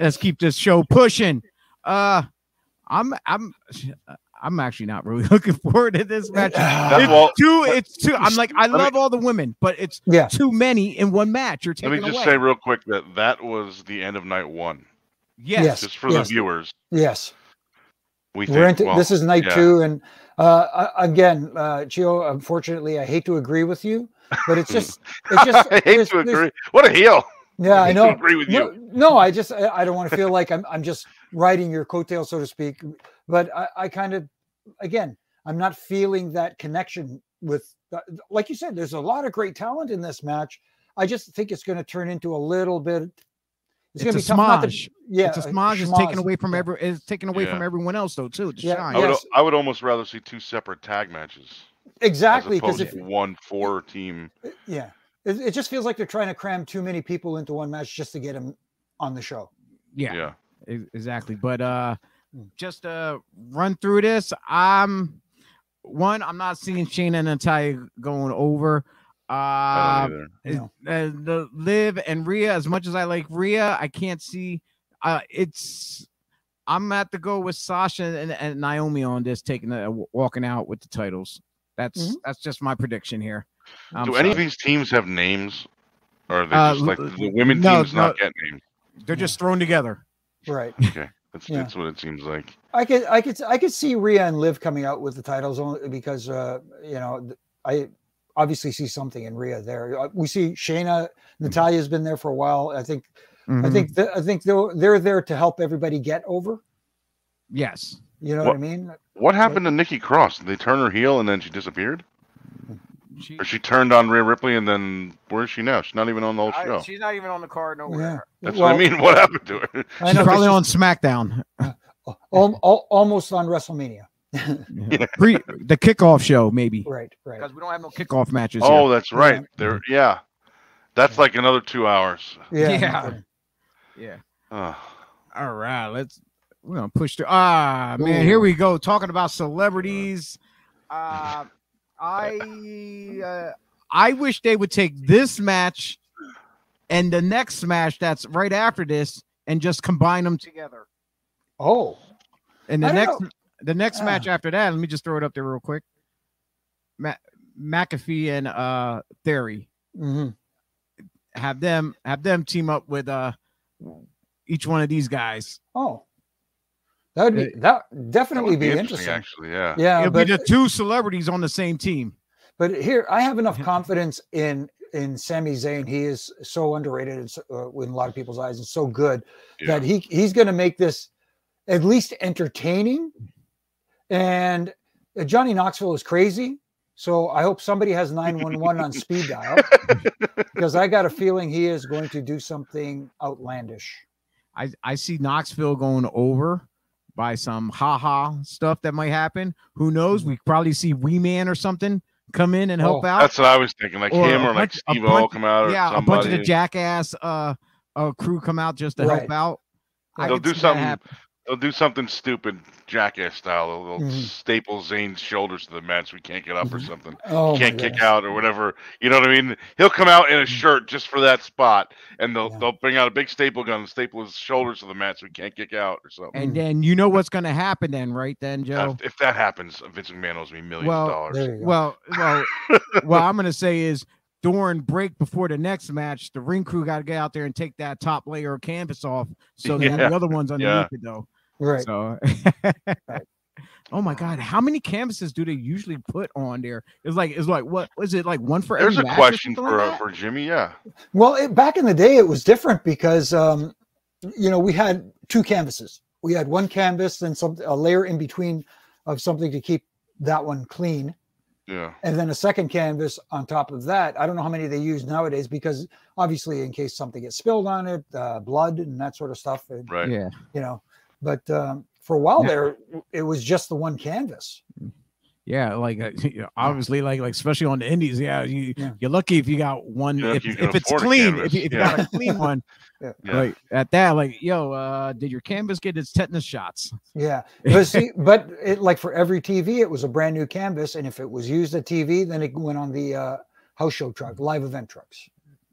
let's keep this show pushing. Uh, I'm I'm I'm actually not really looking forward to this match. That- It's well, too. It's too. I'm like I let me- love all the women, but it's Yeah. too many in one match. You're Let me just away. say real quick that that was the end of night one. yes. Yes. Just for yes. the viewers, Yes. we We're into well, this is night yeah. two, and uh, again, uh, Gio. Unfortunately, I hate to agree with you, but it's just, it's just. I hate to agree. What a heel! Yeah, I hate to know. agree with no, you. no, I just, I, I don't want to feel like I'm, I'm just riding your coattail, so to speak. But I, I kind of, again, I'm not feeling that connection with, uh, like you said, there's a lot of great talent in this match. I just think it's going to turn into a little bit. It's gonna a be tough to- smudge. yeah, it's a uh, smudge. It's taken away from every. It's taken away from everyone else though too. Yeah, shine. I would, Yes. I would almost rather see two separate tag matches Exactly, because if one four team. yeah, it, it just feels like they're trying to cram too many people into one match just to get them on the show. Yeah. Yeah. Exactly but uh Mm. just uh run through this i'm one i'm not seeing Shayna and Natalya going over uh, don't either. is- No. uh the liv and Rhea, as much as i like Rhea, i can't see uh it's i'm at to go with sasha and, and naomi on this taking the walking out with the titles that's Mhm. that's just my prediction here I'm Do any of these teams have names? Or are they Uh, just like l- the women no, teams not get names? they're just thrown together Right. Okay. That's, Yeah. that's what it seems like. I could, I could, I could see Rhea and Liv coming out with the titles only because, uh, you know, th- I obviously see something in Rhea there. Uh, We see Shayna, Natalya's been there for a while. I think, I Mhm. think, th- I think they're they're there to help everybody get over. yes You know what, I What- mean? What happened to Nikki Cross? Did they turn her heel and then she disappeared? She- Or she turned on Rhea Ripley and then where is she now? She's not even on the whole I- show. she's not even on the card Yeah. nowhere That's what I mean. What happened to her? I She's probably on SmackDown. al- al- almost on WrestleMania. Pre the kickoff show, maybe. Right, right. Because we don't have no kickoff matches. Oh, here. that's right. There, yeah. That's like another two hours. Yeah. Yeah. yeah. Oh, All right, let's we're gonna push through. Ah man, here we go. Talking about celebrities. Uh I uh, I wish they would take this match and the next match that's right after this and just combine them together. Oh, And the next know. the next Ah. match after that, let me just throw it up there real quick. Ma- McAfee and uh Theory. mhm. have them have them team up with uh each one of these guys. oh, that would be that that definitely would be, be interesting. actually. Yeah. Yeah, It'll but be the two celebrities on the same team. But here, I have enough confidence in in Sami Zayn. He is so underrated and so, uh, in a lot of people's eyes, and so good Yeah. that he he's going to make this at least entertaining. And uh, Johnny Knoxville is crazy, so I hope somebody has nine one one on speed dial because I got a feeling he is going to do something outlandish. I I see Knoxville going over by some haha stuff that might happen. Who knows? We probably see Wee Man or something come in and help Oh, out. That's what I was thinking. Like Or him or like bunch- a Steve O come out or yeah, a bunch of the jackass uh, uh crew come out just to help out. They'll do something happen. They'll do something stupid, jackass style. They'll, they'll Mhm. staple Zayn's shoulders to the mat so he can't get up or Mhm. something. Oh, my can't kick goodness. out or whatever. You know what I mean? He'll come out in a shirt just for that spot, and they'll Yeah. they'll bring out a big staple gun and staple his shoulders to the mat so he can't kick out or something. And then you know what's gonna happen then, right? Then Joe. If, if that happens, Vince McMahon owes me millions Well, of dollars. There. Well, well, what I'm gonna say is during break before the next match, the ring crew got to get out there and take that top layer of canvas off, so that Yeah. the other one's underneath it though. Right. So, Right. oh my god, how many canvases do they usually put on there? It's like it's like what was it like one for There's a every match or question for like uh, for Jimmy. Yeah, Well, it, back in the day, it was different because, um, you know, we had two canvases. We had one canvas and some a layer in between of something to keep that one clean, yeah. and then a second canvas on top of that. I don't know how many they use nowadays because obviously, in case something gets spilled on it, uh, blood and that sort of stuff. and, Right. Yeah, You know, but um, for a while Yeah. there, it was just the one canvas. yeah, like uh, you know, obviously, like like especially on the indies, yeah, you Yeah. you're lucky if you got one. Yeah, if if, if it's clean, canvas, if you, if you got a clean one, Yeah. Yeah. like at that, like yo, uh, did your canvas get its tetanus shots? Yeah, but see, but it like for every TV, it was a brand new canvas, and if it was used at TV, then it went on the uh, house show truck, live event trucks.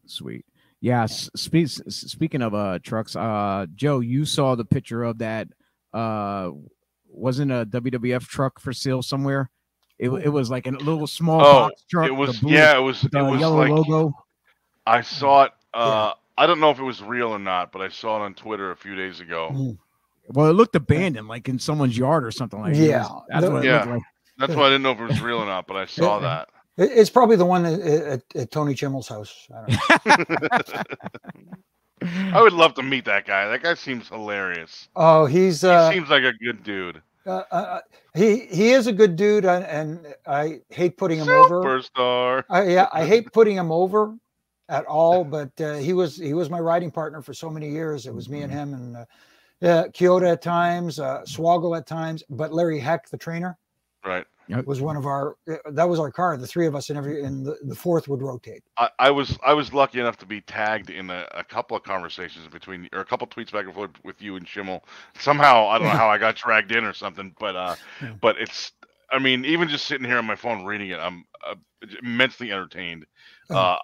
Sweet. Yeah. s- Spe- speaking of uh trucks, uh Joe, you saw the picture of that. Uh, wasn't a WWF truck for sale somewhere. It, it was like a little small Oh, box truck. It the was blue- yeah, it was it was yellow like logo. I saw it. Uh, I don't know if it was real or not, but I saw it on Twitter a few days ago. Mm. Well, it looked abandoned, like in someone's yard or something like. that. Yeah, that's the- what it Yeah. like. That's why I didn't know if it was real or not, but I saw that. It- It's probably the one at, at, Tony Chimel's house. I don't know. I would love to meet that guy. That guy seems hilarious. oh, he's He uh, seems like a good dude. uh, uh, he he is a good dude, and, and I hate putting him over. Superstar. I, yeah, I hate putting him over at all, but uh, he was he was my riding partner for so many years. It was me and him, and uh, yeah, Kyoto at times, uh, Swoggle at times, but Larry Heck, the trainer, Right. Was one of our. uh, That was our car. The three of us, and every and the, the fourth would rotate. I, I was I was lucky enough to be tagged in a, a couple of conversations between or a couple tweets back and forth with you and Chimel. Somehow I don't know how I got dragged in or something, but uh, Yeah. but it's I mean even just sitting here on my phone reading it, I'm uh, immensely entertained. Uh-huh. Uh,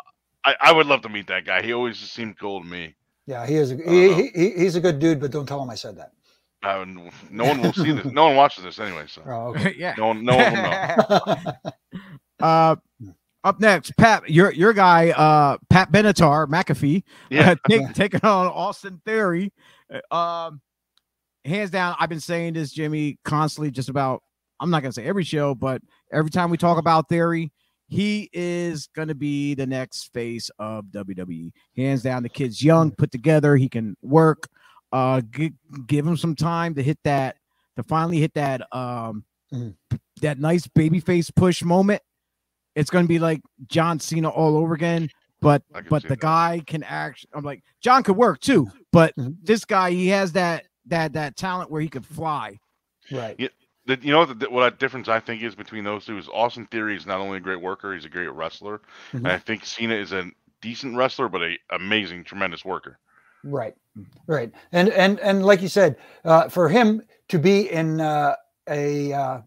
I, I would love to meet that guy. He always just seemed cool to me. Yeah, he is. A, don't he, know. he, he- he's a good dude, but don't tell him I said that. Uh, no one will see this. No one watches this anyway, so Oh, okay. yeah. no one no one will know. uh, up next, Pat, your your guy, uh, Pat Benatar, McAfee, Yeah. uh, take, taking on Austin Theory. Uh, Um, hands down, I've been saying this, Jimmy, constantly. Just about, I'm not gonna say every show, but every time we talk about Theory, he is gonna be the next face of WWE. Hands down, the kid's young, put together, he can work. Uh, gi- give him some time to hit that, to finally hit that, um, Mhm. that nice babyface push moment. It's gonna be like John Cena all over again. But but the that. guy can act. I'm like John could work too, but Mhm. this guy he has that that that talent where he could fly. right. The, you know what, the, what difference I think is between those two is Austin Theory is not only a great worker, he's a great wrestler. Mhm. And I think Cena is a decent wrestler, but a amazing, tremendous worker. Right, right, and and and like you said, uh, for him to be in uh, a uh,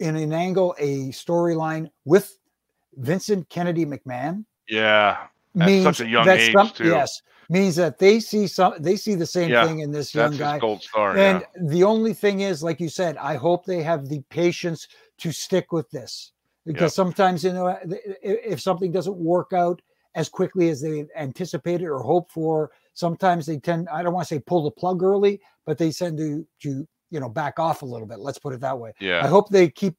in an angle, a storyline with Vincent Kennedy McMahon Yeah, At means such a young that age, some- too. Yes, means that they see some, they see the same Yeah, thing in this young guy. gold star. And yeah. the only thing is, like you said, I hope they have the patience to stick with this because sometimes, you know, if something doesn't work out as quickly as they anticipated or hoped for, sometimes they tend, I don't want to say pull the plug early, but they tend to, to, you know, back off a little bit. Let's put it that way. yeah I hope they keep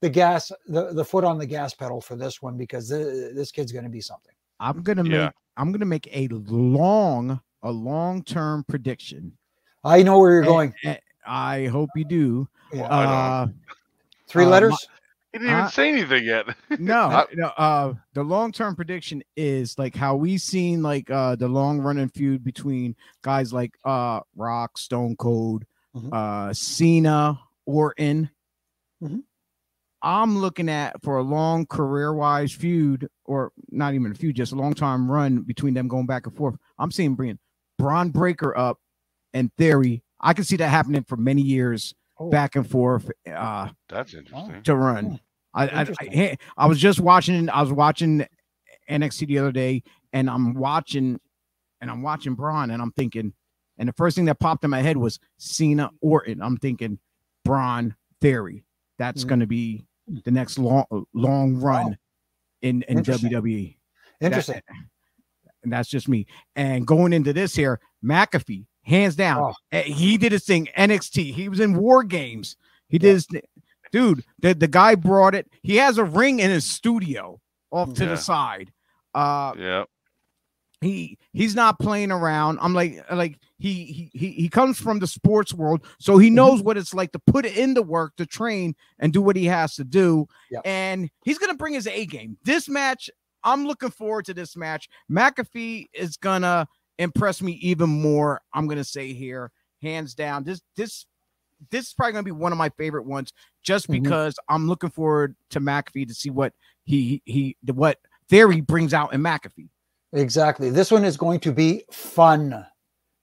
the gas, the, the foot on the gas pedal for this one because th- this kid's going to be something. I'm gonna Yeah. make I'm gonna make a long a long term prediction. I know where you're And- going. and I hope you do. Yeah. Uh, Three uh, my- letters. He didn't even uh, say anything yet. no, I- no. Uh, the long term prediction is like how we seen like uh the long running feud between guys like uh Rock, Stone Cold, Mhm. uh Cena, Orton. Mhm. I'm looking at for a long career wise feud, or not even a feud, just a long time run between them going back and forth. I'm seeing bringing Bron Breakker up and Theory. I can see that happening for many years Oh, back and forth. Uh, That's interesting. to run. I, I, I I was just watching. I was watching NXT the other day, and I'm watching, and I'm watching Bron, and I'm thinking, and the first thing that popped in my head was Cena Orton. I'm thinking Bron Theory. That's Mhm. going to be the next long long run Wow. in in Interesting. WWE. That- Interesting. and that's just me. And going into this here, McAfee, hands down, Oh. he did his thing. NXT, he was in War Games. He did his, dude. The, the guy brought it. He has a ring in his studio off to Yeah. the side. Uh, Yeah, he he's not playing around. I'm like like he he he he comes from the sports world, so he knows what it's like to put it in the work to train and do what he has to do. Yeah. And he's gonna bring his A game. This match, I'm looking forward to this match. McAfee is gonna impress me even more. I'm gonna say here, hands down. This this this is probably gonna be one of my favorite ones, just Mhm. because I'm looking forward to McAfee to see what he he what theory brings out in McAfee. Exactly. This one is going to be fun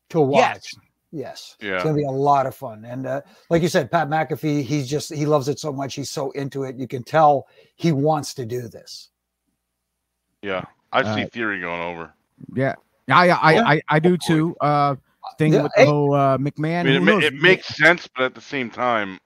to watch. Yes. Yes. Yeah. It's going to be a lot of fun. And uh, like you said, Pat McAfee, he's just, he loves it so much. He's so into it. You can tell he wants to do this. yeah. I see Uh, Theory going over. Yeah. I I Yeah. I, I do too. Uh, thing Yeah, with the hey. whole uh, McMahon. I mean, it, who ma- knows? it makes sense, but at the same time,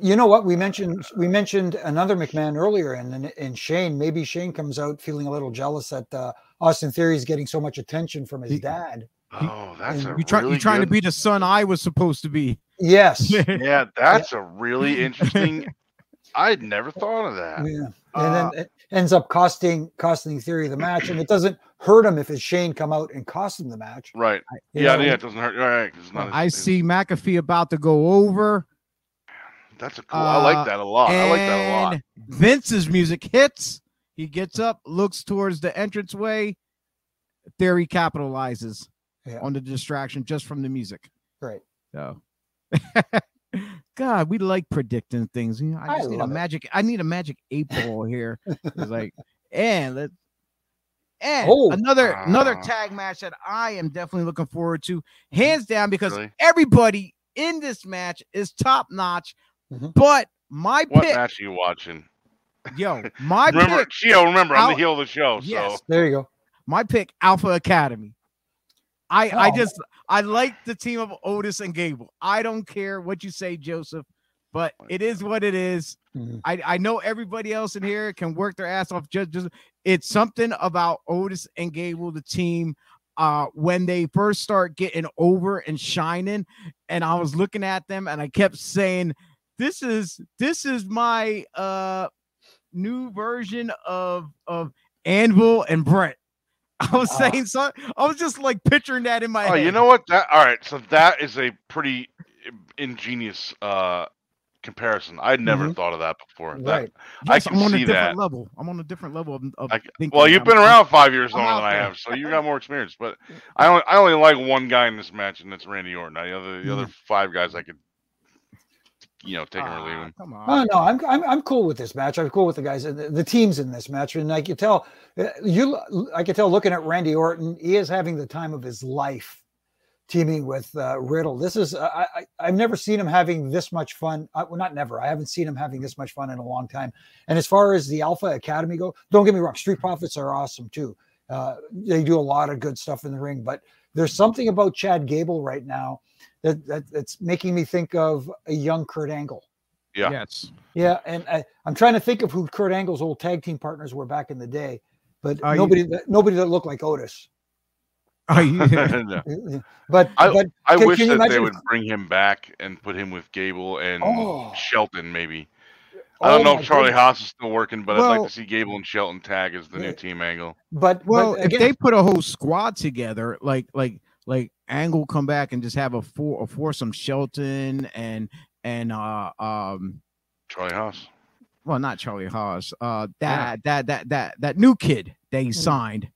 You know what? We mentioned we mentioned another McMahon earlier, and and, and Shane. Maybe Shane comes out feeling a little jealous that uh, Austin Theory is getting so much attention from his He- dad. oh, that's a you try, really you trying to be the son I was supposed to be. Yes. Yeah, that's a really interesting. I'd never thought of that. Yeah. Uh, And then it ends up costing costing Theory the match, and it doesn't hurt him if his Shane come out and cost him the match. Right. you Yeah, know? yeah, it doesn't hurt. Right. 'cause it's not I as- see McAfee about to go over. That's a cool. I like Uh, that a lot. I like that a lot. Vince's music hits. He gets up, looks towards the entranceway. Theory capitalizes Yeah. on the distraction just from the music. Right. So, God, we like predicting things. You know, I I just need a love it. magic. I need a magic eight ball here. It's like, and let, and Oh. another another Ah. tag match that I am definitely looking forward to, hands down, because Really? everybody in this match is top notch. Mhm. But my What pick, match are you watching? yo, my remember, pick, Chio, remember, I'm Al- the heel of the show. Yes. So There you go. my pick, Alpha Academy. I I Oh. just I like the team of Otis and Gable. I don't care what you say, Joseph, but it is what it is. Mhm. I, I know everybody else in here can work their ass off. Just, just it's something about Otis and Gable, the team, uh, when they first start getting over and shining. And I was looking at them and I kept saying, This is this is my uh new version of of Anvil and Bret. I was Ah. saying so I was just like picturing that in my Oh, head. you know what? That all right. So that is a pretty ingenious uh comparison. I'd never Mhm. thought of that before. That- Right. I can I'm on a see different that. level. I'm on a different level of, of I c- thinking. well, you've I'm- been around five years I'm longer out than I have, so you got more experience. But I only I only like one guy in this match, and that's Randy Orton. The other the other five guys I could, you know, take him or leave Ah, him. Come on. Oh no, I'm I'm I'm cool with this match. I'm cool with the guys, the, the teams in this match, and I can tell uh, you. I can tell looking at Randy Orton, he is having the time of his life, teaming with uh, Riddle. This is uh, I, I I've never seen him having this much fun. Uh, well, not never. I haven't seen him having this much fun in a long time. And as far as the Alpha Academy go, don't get me wrong. Street Profits are awesome too. Uh, they do a lot of good stuff in the ring, but there's something about Chad Gable right now that, that that's making me think of a young Kurt Angle. Yeah. Yes. Yeah, and I, I'm trying to think of who Kurt Angle's old tag team partners were back in the day, but Uh, you- nobody that nobody that looked like Otis. Oh, yeah. No. But I- but I Can- wish can you that they would bring him back and put him with Gable and Oh. Shelton, maybe. I don't oh know if Charlie goodness. Haas is still working, but I'd like to see Gable and Shelton tag as the Yeah. new team angle. But well, but if they put a whole squad together, like like like Angle come back and just have a four a foursome Shelton and and uh um Charlie Haas. well not Charlie Haas uh that that that that that new kid they signed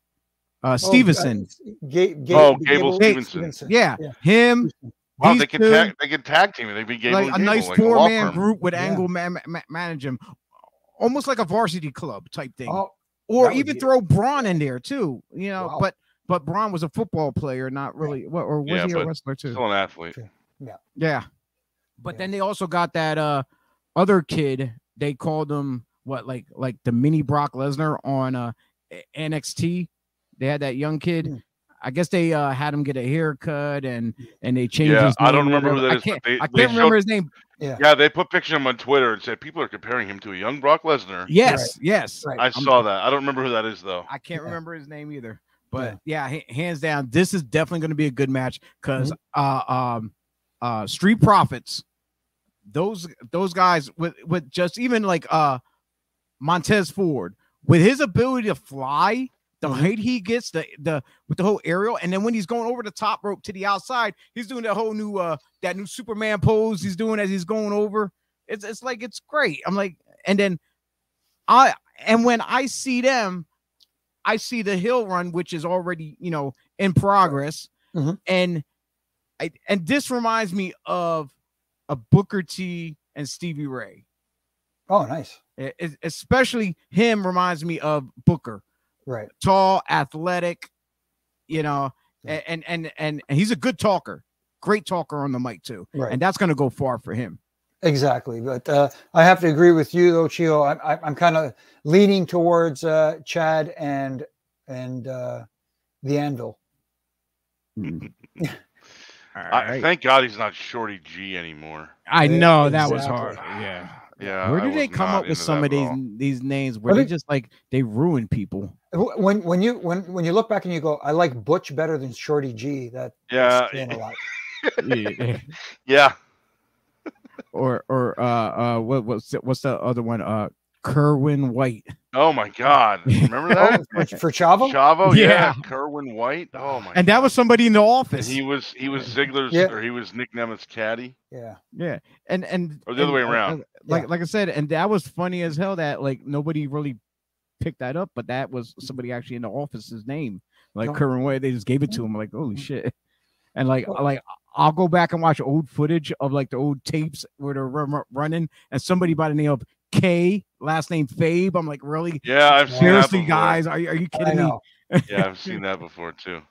uh oh, Stevenson Ga- Ga- Oh, Gable Gable Stevenson. yeah, yeah. him Wow, they could two, tag. They could tag team. it. They'd be Gable like and a nice like four law man firm. group with Yeah. Angle man, ma- manage him almost like a varsity club type thing Oh, or even be- throw Bron in there too you know Wow. but but Bron was a football player not really what or was Yeah, he a wrestler too Still an athlete. Yeah. Yeah. But Yeah. then they also got that uh other kid. They called him what like like the mini Brock Lesnar on uh A- NXT. They had that young kid. Hmm. I guess they uh had him get a haircut and and they changed Yeah, his I don't remember who that I can't, they- I can't remember showed- his name. Yeah, yeah, they put pictures of him on Twitter and said people are comparing him to a young Brock Lesnar. Yes, yes. Right. I I'm- saw that. I don't remember who that is though. I can't Yeah. remember his name either. But yeah, ha- hands down, this is definitely going to be a good match because Mm-hmm. uh um uh Street Profits, those those guys with with just even like uh Montez Ford with his ability to fly, the height he gets, the the with the whole aerial, and then when he's going over the top rope to the outside, he's doing that whole new uh that new Superman pose he's doing as he's going over. It's it's like it's great. I'm like, and then I and when I see them, I see the hill run, which is already you know in progress, Mhm. and I and this reminds me of a Booker T and Stevie Ray. Oh, nice. E- especially him reminds me of Booker, Right. tall, athletic, you know, Yeah. and and and and he's a good talker, great talker on the mic too, Right. and that's gonna go far for him. Exactly, but uh, I have to agree with you though, Chio. I'm I'm, I'm kind of leaning towards uh, Chad and and uh, the Anvil. All I, right. Thank God he's not Shorty G anymore. I Yeah, know that was hard. Yeah. Yeah. Where I do they come up with some of these these names where they they- just like they ruin people? When when you when when you look back and you go, I like Butch better than Shorty G. That Yeah. a lot. Yeah. Yeah. or or uh uh what what's the, what's the other one? Uh Kerwin White. Oh my God. Remember that? Oh, for, for Chavo, Chavo, yeah. Yeah. Kerwin White. Oh my. And that was somebody in the And office. he was he was Ziggler's Yeah. or he was Nick Nemeth's caddy. yeah, Yeah, and and Or the other way uh, around. uh, like Yeah. like I said, and that was funny as hell. That like nobody really picked that up, but that was somebody actually in the office's name, like No. Kerwin White. They just gave it to him. Like holy shit, and like Well- like I'll go back and watch old footage of like the old tapes where they're run, running, and somebody by the name of K, last name Fabe. I'm like, really? Yeah, I've seen Seriously, that before. guys, are you are you kidding me? Yeah, I've seen that before too.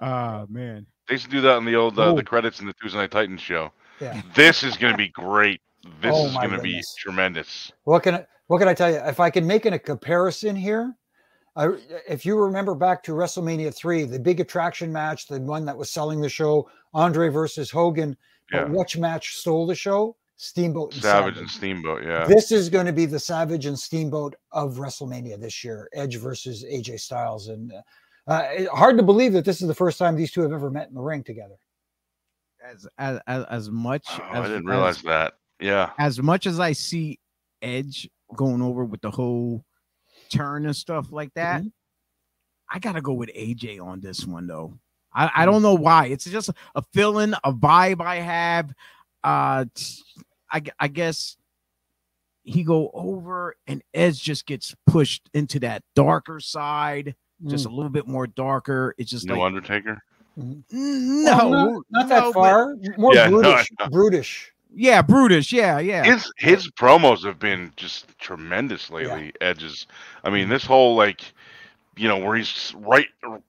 Oh man. They used to do that in the old uh, Oh. the credits in the Tuesday Night Titans show. Yeah. This is going to be great. This Oh, is going to be tremendous. What can I, what can I tell you? If I can make an, a comparison here, I, if you remember back to WrestleMania three, the big attraction match, the one that was selling the show, Andre versus Hogan, Yeah. but which match stole the show? Steamboat and Savage Savage. and Steamboat. Yeah. This is going to be the Savage and Steamboat of WrestleMania this year. Edge versus AJ Styles, and uh, uh, hard to believe that this is the first time these two have ever met in the ring together. As as as, as much Oh, as I didn't as- realize that. Yeah. as much as I see Edge going over with the whole turn and stuff like that, Mhm. I gotta go with AJ on this one though. I, I don't know why. It's just a feeling, a vibe I have. Uh, t- I, gu- I guess he go over and Edge just gets pushed into that darker side, just a little bit more darker. It's just No like Undertaker. no, Well, not, not that no, but- far. More Yeah, brutish. I know. brutish. Yeah, brutish. Yeah, yeah. His his promos have been just tremendous lately. Edges. I mean, this whole like, you know, where he's right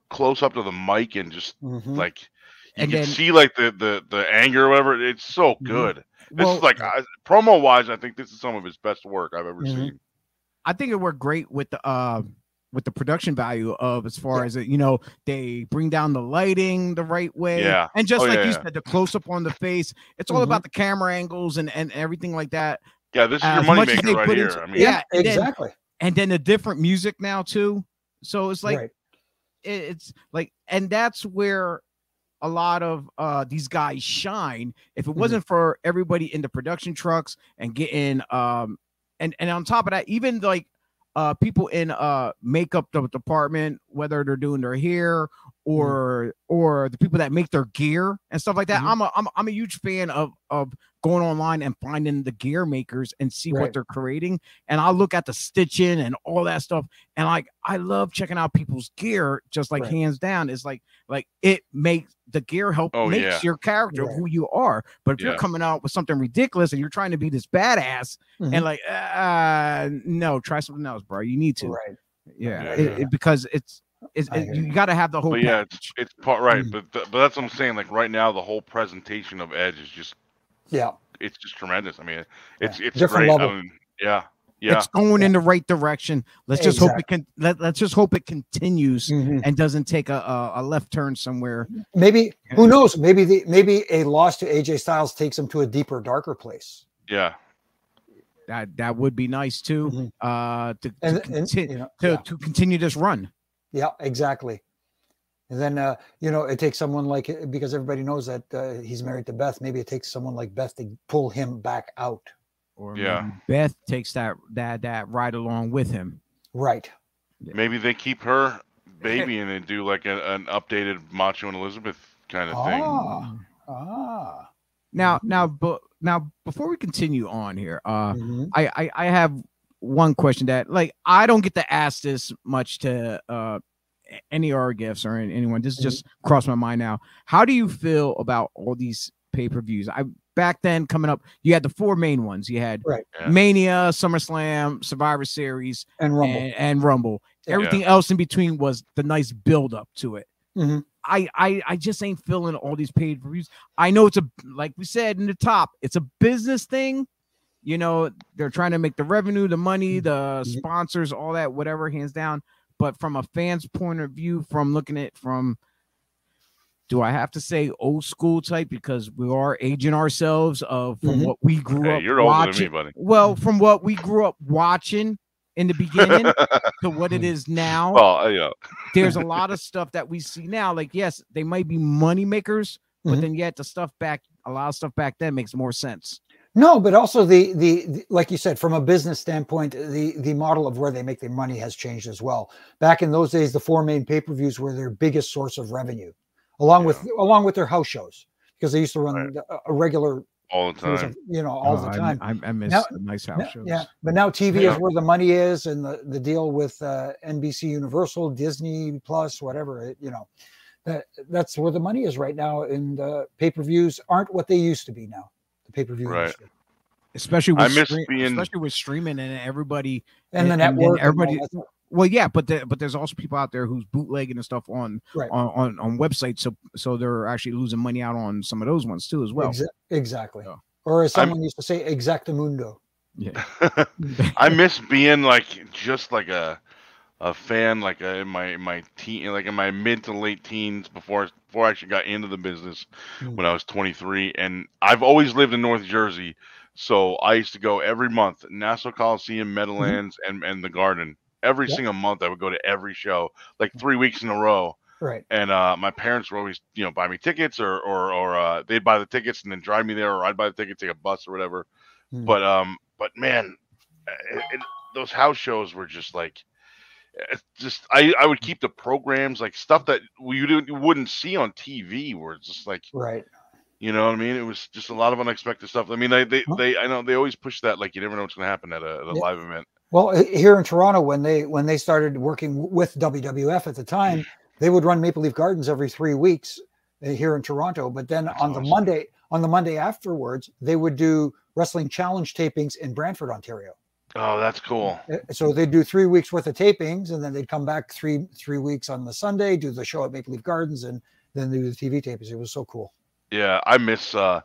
close up to the mic and just Mhm. like you And can then- see like the the the anger or whatever. It's so Mhm. good. This Well, is like I, promo wise, I think this is some of his best work I've ever Mhm. seen. I think it worked great with the uh with the production value of as far Yeah. as it, you know, they bring down the lighting the right way. Yeah. And just Oh, like yeah, you yeah. said, the close up on the face, it's all Mhm. about the camera angles and, and everything like that. Yeah, this is As your much as they moneymaker right here. into- I mean, Yeah, and then- exactly. And then the different music now too. So it's like right. it- it's like and that's where a lot of uh these guys shine if it Mhm. wasn't for everybody in the production trucks and getting um and and on top of that even like uh people in uh makeup department whether they're doing their hair or or the people that make their gear and stuff like that Mhm. I'm a I'm, I'm a huge fan of of going online and finding the gear makers and see what they're creating and I'll look at the stitching and all that stuff and like I love checking out people's gear just like Right. hands down it's like like it makes the gear help Oh, makes yeah. your character Right. who you are but if Yeah. you're coming out with something ridiculous and you're trying to be this badass Mhm. and like uh no try something else bro you need to right. yeah, Yeah, it- yeah. it- because it's it's I it- hear you you. got to have the whole but yeah, it's package. it's part right. Mhm. But th- but that's what I'm saying. Like right now, the whole presentation of Edge is just Yeah. it's just tremendous. I mean, it's it's Different great. level. I mean, yeah, yeah. it's going Yeah. in the right direction let's just hope it can let, let's just hope it continues Mhm. and doesn't take a, a, a left turn somewhere Maybe who knows? Maybe the maybe a loss to AJ Styles takes him to a deeper, darker place. yeah. that that would be nice too Mhm. uh to, to, And, and you know, to, yeah. to continue this run Yeah, exactly. And then uh, you know it takes someone like because everybody knows that uh, he's married to Beth. Maybe it takes someone like Beth to pull him back out. or Yeah. Beth takes that that that ride along with him Right. Maybe they keep her baby and then do like a, an updated Macho and Elizabeth kind of thing. Ah. Ah. now now but now before we continue on here uh Mhm. I, I I have one question that like I don't get to ask this much to uh any of our gifts or anyone. This Mhm. just crossed my mind now. How do you feel about all these pay per views? I back then coming up, you had the four main ones. You had Right. Yeah. Mania, SummerSlam, Survivor Series, And Rumble. and, and Rumble. Yeah. Everything else in between was the nice build up to it. Mhm. I, I I just ain't feeling all these pay per views. I know it's a like we said in the top, it's a business thing. You know, they're trying to make the revenue, the money, the Mhm. sponsors, all that, whatever, hands down. But from a fan's point of view, from looking at it from do I have to say old school type because we are aging ourselves of from Mhm. what we grew Hey, up you're older watching. than me, buddy. Well, from what we grew up watching in the beginning to what it is now, well, uh, you know, there's a lot of stuff that we see now. Like, yes, they might be money makers, but Mhm. then yet the stuff back, a lot of stuff back then makes more sense. No, but also the, the the like you said, from a business standpoint, the the model of where they make their money has changed as well. Back in those days, the four main pay per views were their biggest source of revenue, along with along with their house shows because they used to run Right. a- a regular, all the time. of, you know, all Oh, the time. I, I, miss Now- the nice house Now- shows. yeah, but now TV Yeah. is where the money is, and the the deal with uh, NBC Universal, Disney Plus, whatever it, you know, that that's where the money is right now. And uh, pay per views aren't what they used to be now. The pay per view Right. industry especially with I miss stream- being- especially with streaming and everybody. and the And- and then network, and everybody- that stuff. Well, yeah, but the, but there's also people out there who's bootlegging and stuff on Right. on, on on websites, so so they're actually losing money out on some of those ones too as well. Exa- exactly. Yeah. Or as I'm- someone used to say, exactamundo. Yeah. I miss being like just like a a fan like uh in my my teen like in my mid to late teens before before I actually got into the business Mm. when I was 23 and I've always lived in North Jersey so I used to go every month Nassau Coliseum Meadowlands and and the Garden every Yeah. single month I would go to every show like 3 weeks in a row Right. and uh, my parents were always you know buy me tickets or or or uh, they'd buy the tickets and then drive me there or I'd buy the ticket take a bus or whatever Mm. but um but man it, it, those house shows were just like just I I would keep the programs like stuff that we you wouldn't see on TV where it's just like Right. you know what I mean it was just a lot of unexpected stuff I mean they they, Huh? they I know they always push that like you never know what's gonna happen at a, at a Yeah. live event Well, here in Toronto, when they when they started working with WWF at the time, they would run Maple Leaf Gardens every three weeks uh, here in Toronto. But then That's on the. Monday on the Monday afterwards, they would do wrestling challenge tapings in Brantford, Ontario. Oh that's cool Uh, So they'd do three weeks worth of tapings, and then they'd come back three three weeks on the Sunday, do the show at Maple Leaf Gardens, and then do the TV tapings. It was so cool. yeah I miss uh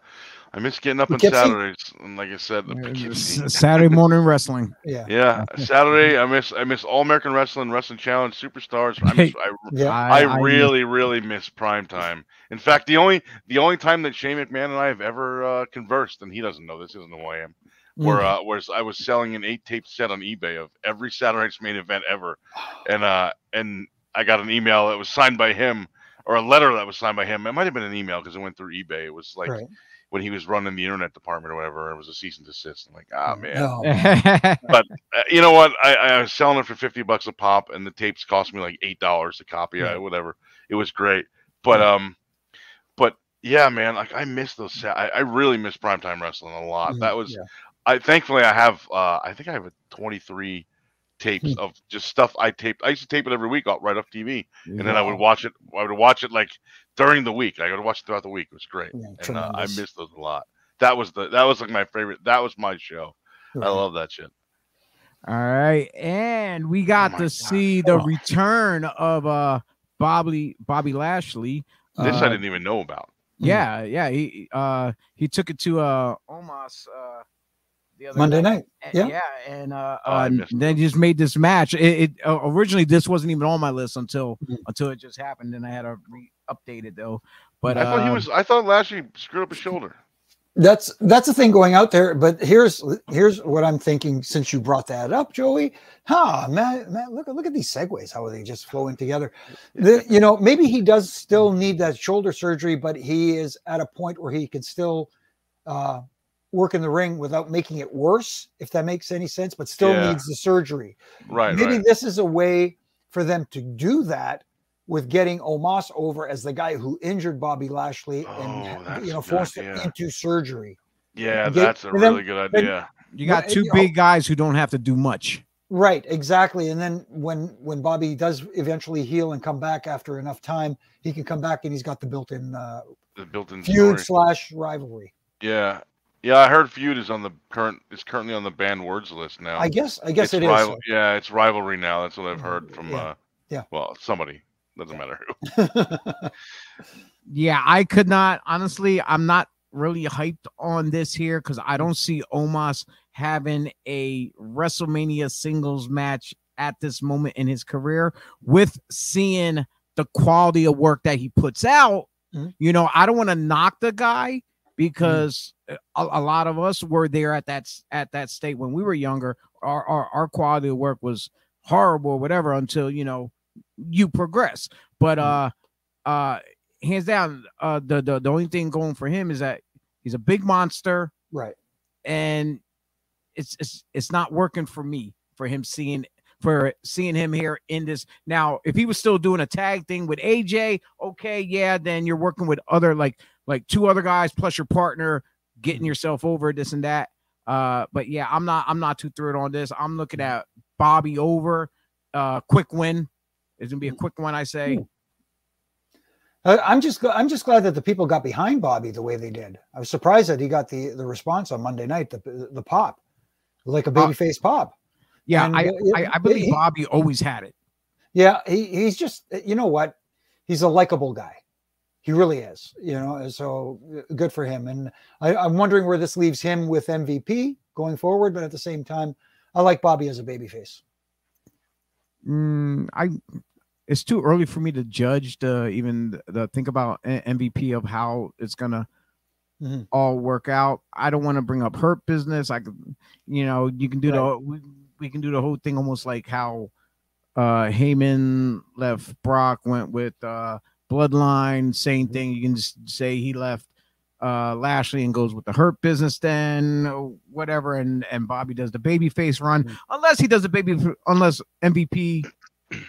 I miss getting up on Poughkeepsie? Saturdays and like I said the Saturday morning wrestling. Yeah, Yeah, Saturday. I miss I miss All American Wrestling, Wrestling Challenge, Superstars. I miss, I, yeah. I, really really miss prime time. In fact, the only the only time that Shane McMahon and I have ever uh, conversed, and he doesn't know this, he doesn't know who I am. Mm. Where uh, whereas I was selling an eight tape set on eBay of every Saturday's main event ever, and uh and I got an email that was signed by him or a letter that was signed by him. It might have been an email because it went through eBay. It was like right. when he was running the internet department or whatever. It was a cease and desist. I'm like, ah man. No. Uh, you know what? I, I was selling it for fifty bucks a pop, and the tapes cost me like eight dollars a copy. Yeah. uh, whatever. It was great, but um, but yeah, man, like I miss those. sa- I, I really miss primetime wrestling a lot. Mhm, That was. yeah. I thankfully I have. uh I think I have a twenty three tapes Hmm. of just stuff I taped. I used to tape it every week right off TV, and then I would watch it. I would watch it like during the week. I would watch it throughout the week. It was great, Yeah, and uh, I missed those a lot. That was the that was like my favorite. That was my show. I love that shit. All right, and we got Oh to God. see the Oh. return of uh Bobby Bobby Lashley. This Uh, I didn't even know about. Mm. Yeah, yeah. He uh he took it to uh Omos uh Monday night. And- yeah. yeah, and uh, Oh, I uh missed then just made this match. It, it uh, originally this wasn't even on my list until Mhm. until it just happened, and I had to re update it though. But I thought he um, was. I thought Lashley screwed up his shoulder. That's that's the thing going out there. But here's here's what I'm thinking. Since you brought that up, Joey, huh, man, man look at look at these segues. How are they just flowing together? The, you know, maybe he does still need that shoulder surgery, but he is at a point where he can still uh, work in the ring without making it worse, if that makes any sense. But still Yeah. needs the surgery. Right, maybe right. this is a way for them to do that with getting Omos over as the guy who injured Bobby Lashley Oh, and that's you know a good forced him idea. into surgery. Yeah, They- that's a and then- really good then- idea. you got But, two you know- big guys who don't have to do much. Right, exactly. And then when when Bobby does eventually heal and come back after enough time, he can come back and he's got the built-in uh, The built-in feud story. slash rivalry. Yeah, yeah. I heard feud is on the current. Is currently on the banned words list now. I guess I guess it's it is. rival- Yeah, it's rivalry now. That's what I've heard from. Yeah, uh yeah. Well, somebody doesn't matter who. Yeah, I could not honestly. I'm not really hyped on this here because I don't see Omos having a WrestleMania singles match at this moment in his career. With seeing the quality of work that he puts out, Mhm. You know, I don't want to knock the guy because a, a lot of us were there at that at that state when we were younger. Our, our our quality of work was horrible, or whatever, until you know you progress. But uh, uh, hands down, uh, the the the only thing going for him is that he's a big monster Right. and it's it's it's not working for me for him seeing for seeing him here in this now if he was still doing a tag thing with aj okay yeah then you're working with other like like two other guys plus your partner getting yourself over this and that. Uh but yeah i'm not i'm not too thrilled on this. I'm looking at bobby over uh quick win. It's gonna be a quick one i say. Uh, I'm just I'm just glad that the people got behind Bobby the way they did. I was surprised that he got the the response on Monday night, the the pop, like a baby face pop. yeah And, I, uh, I i believe he- bobby always had it. Yeah, he, he's just you know what, he's a likable guy. He really is, you know. So uh, good for him. And I, I'm wondering where this leaves him with MVP going forward. But at the same time, I like Bobby as a babyface. Mm, I it's too early for me to judge to even the, think about MVP of how it's gonna Mhm. all work out. I don't want to bring up hurt business. I could, you know, you can do the we, we can do the whole thing almost like how uh Heyman left Brock, went with uh Bloodline, same Mhm. thing. You can just say he left uh Lashley and goes with the hurt business then whatever and and Bobby does the baby face run Mhm. unless he does the baby unless MVP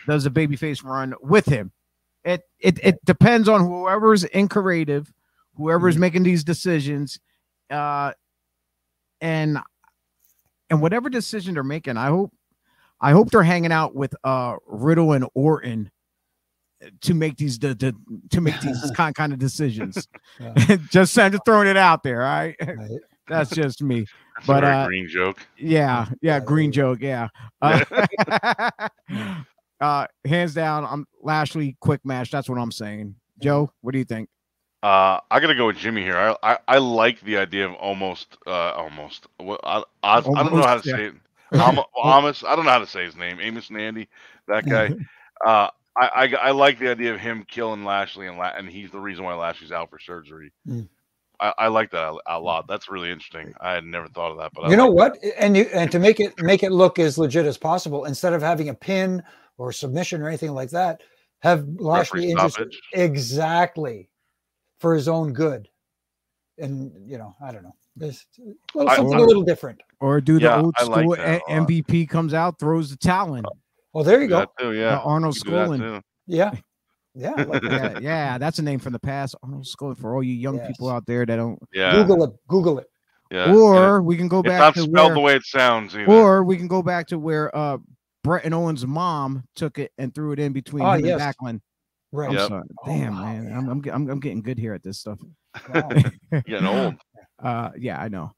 does the baby face run with him. It it it depends on whoever's in creative, whoever's Mhm. making these decisions, uh, and and whatever decision they're making, I hope I hope they're hanging out with uh Riddle and Orton to make these the, the to make these kind kind of decisions. Yeah. just I'm just throwing it out there. All right, Right. that's just me. That's But, a uh, green joke. Yeah, yeah, Yeah, green joke, yeah. Uh, uh hands down, I'm Lashley quick match. That's what I'm saying. Joe, what do you think? Uh, I gotta go with Jimmy here. I, I, I like the idea of almost uh almost. What I, I, I don't know how to yeah. say it. Am- Amos. I don't know how to say his name. Amos Nandy. That guy. Uh, I, I I like the idea of him killing Lashley and La- and he's the reason why Lashley's out for surgery. Mm. I, I like that a, a lot. That's really interesting. I had never thought of that, but I you know like what and you and to make it make it look as legit as possible instead of having a pin or submission or anything like that have Lashley Referee injure stoppage. exactly for his own good and you know i don't know there's a little, something I- a little different Or do the Yeah, old I like school that a A- lot. MVP comes out, throws the towel in. Oh there you go too, yeah. the Arnold You can do that Skaaland. yeah yeah like. Yeah, yeah, that's a name from the past. Arnold Skaaland for all you young people out there that don't. Yeah. google it google it yeah. Or we can go it's back not to spelled where, the way it sounds either. or we can go back to where uh Bret and Owen's mom took it and threw it in between Oh, him yes. and Backlund. right I'm Yep. sorry. Oh, Damn, wow, man. yeah. I'm, I'm, I'm, I'm getting good here at this stuff. Wow. Getting old. Uh, yeah, I know.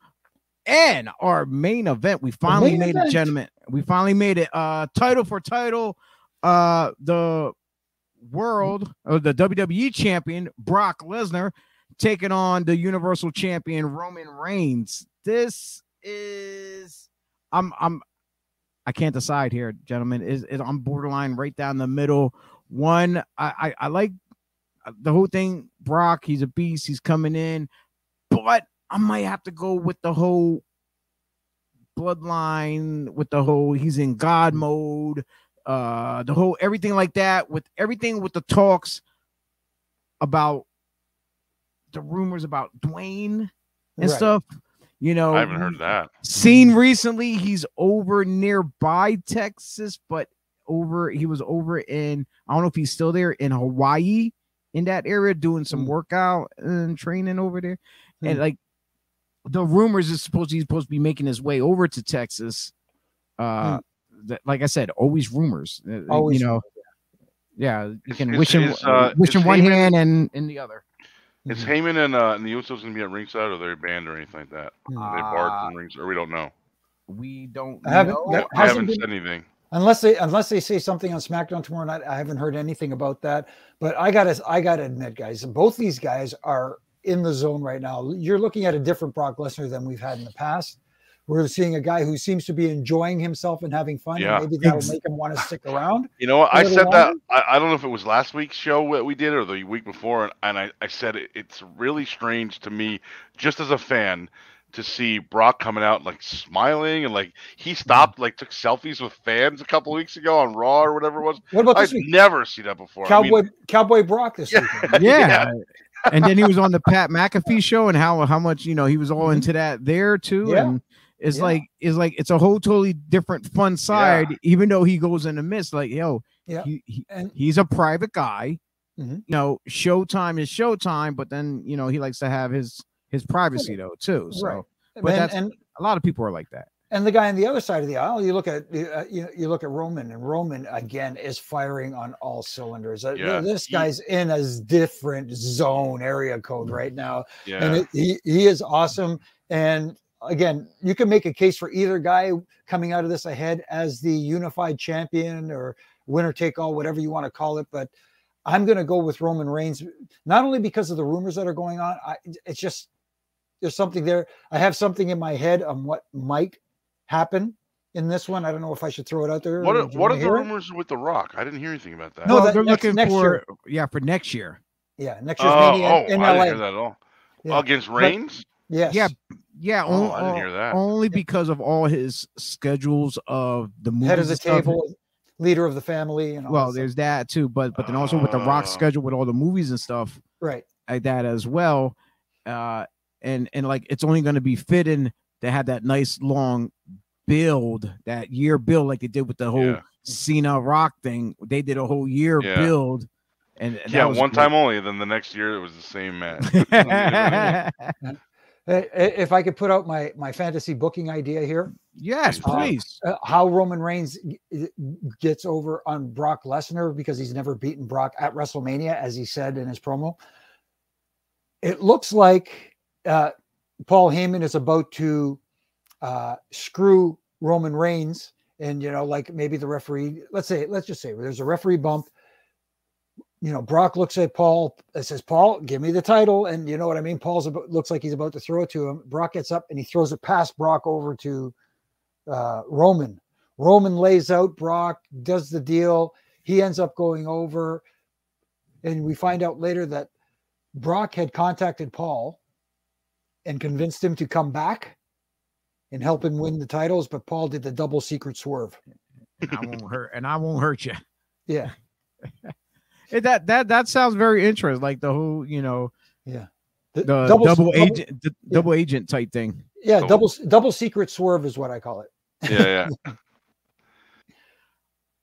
And our main event, we finally made it, gentlemen. We finally made it. Uh, title for title. Uh, the world or the WWE champion Brock Lesnar taking on the Universal champion Roman Reigns. This is I'm I'm I can't decide here, gentlemen. Is is I'm borderline right down the middle. One, I, I I like uh, the whole thing. Brock, he's a beast. He's coming in, but I might have to go with the whole bloodline, with the whole he's in God mode, uh, the whole everything like that, with everything with the talks about the rumors about Dwayne and Right. stuff. You know, I haven't heard that. seen recently he's over nearby Texas, but over he was over in I don't know if he's still there in Hawaii in that area doing some Hmm. workout and training over there. And Hmm. like the rumors is supposed he's supposed to be making his way over to Texas. Uh that, like I said, always rumors. Uh, Hmm. Always you know, yeah, you can is- wish him is, uh, wish him one Heyman- hand and in the other. Is Mhm. Heyman and uh and the Usos gonna be at ringside or they're banned or anything like that? Mhm. Are they Uh, barred from rings or we don't know. We don't I haven't- know. that I haven't been- said anything. unless they unless they say something on SmackDown tomorrow night. I haven't heard anything about that. But I gotta I gotta admit, guys, both these guys are in the zone right now. You're looking at a different Brock Lesnar than we've had in the past. we're seeing a guy who seems to be enjoying himself and having fun. Yeah. And maybe that'll make him want to stick around. You know what? a I little said that. I, I don't know if it was last week's show that we did or the week before, and, and I, I said it, it's really strange to me, just as a fan, to see Brock coming out like smiling and like Mm-hmm. he stopped, like took selfies with fans a couple weeks ago on Raw or whatever it was. What about I've this week? never seen that before. I Cowboy mean, Cowboy Brock this Yeah. weekend. yeah. And then he was on the Pat McAfee show and how how much you know he was all into that there too. Mm-hmm. Yeah. And it's Yeah. like it's like it's a whole totally different fun side, even though he goes in the midst. Like, yo, Yeah. he, he, And he's a private guy. Mhm. You know, showtime is showtime, but then you know he likes to have his his privacy though too. So Right. but and, that's- and a lot of people are like that. And the guy on the other side of the aisle, you look at uh, you, you look at Roman, and Roman again is firing on all cylinders. Uh, Yeah. This guy's in a different zone area code right now, yeah, and it, he he is awesome. And again, you can make a case for either guy coming out of this ahead as the unified champion or winner take all, whatever you want to call it. But I'm going to go with Roman Reigns, not only because of the rumors that are going on. I, it's just there's something there. I have something in my head on what might happen in this one. I don't know if I should throw it out there. what are, what are the hear it? rumors with The Rock? I didn't hear anything about that. No, well, that they're next- looking next for year. yeah for next year. Yeah, next Oh, year's Mania oh, in, in I didn't hear that at all. Yeah. Against But- Reigns? Yes. Yeah, Yeah, Oh, on- I didn't hear that. only because of all his schedules of the movies. Head of the and stuff. table, leader of the family, and all Well, that stuff. there's that too, but but then also with the Rock Oh. schedule with all the movies and stuff right. like that as well. Uh, and and like it's only going to be fitting to had that nice long build, that year build, like they did with the whole Yeah. Cena Rock thing. They did a whole year Yeah. build, and, and Yeah, one great. time only. Then the next year it was the same match. Uh, If I could put out my my fantasy booking idea here, yes, Uh, please. uh, how Roman Reigns gets over on Brock Lesnar because he's never beaten Brock at WrestleMania, as he said in his promo. It looks like uh, Paul Heyman is about to uh, screw Roman Reigns, and you know, like maybe the referee. Let's say, let's just say there's a referee bump. You know, Brock looks at Paul and says, "Paul, give me the title," and you know what I mean. Paul's about, looks like he's about to throw it to him. Brock gets up and he throws it past Brock over to uh, Roman. Roman lays out Brock, does the deal. He ends up going over. And we find out later that Brock had contacted Paul and convinced him to come back and help him win the titles, but Paul did the double secret swerve. I won't hurt, and I won't hurt you. Yeah. It, that that that sounds very interesting. Like the whole, you know, The the double, double agent, the yeah. double agent type thing. Yeah, So- double double secret swerve is what I call it. yeah, yeah.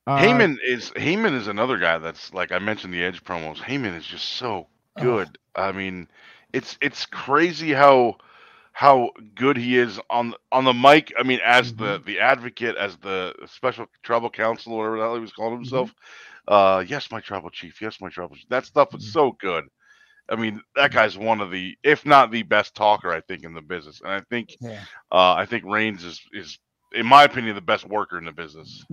Uh, Heyman is Heyman is another guy that's like I mentioned the Edge promos. Heyman is just so Oh. good. I mean, it's it's crazy how how good he is on on the mic. I mean, as the Mm-hmm. the advocate, as the special tribal counsel, or whatever the hell he was calling Mm-hmm. himself. Uh, yes, my tribal chief. Yes, my tribal. Chief. That stuff was Mhm. so good. I mean, that guy's one of the, if not the best talker, I think, in the business. And I think, Yeah. uh, I think Reigns is is, in my opinion, the best worker in the business.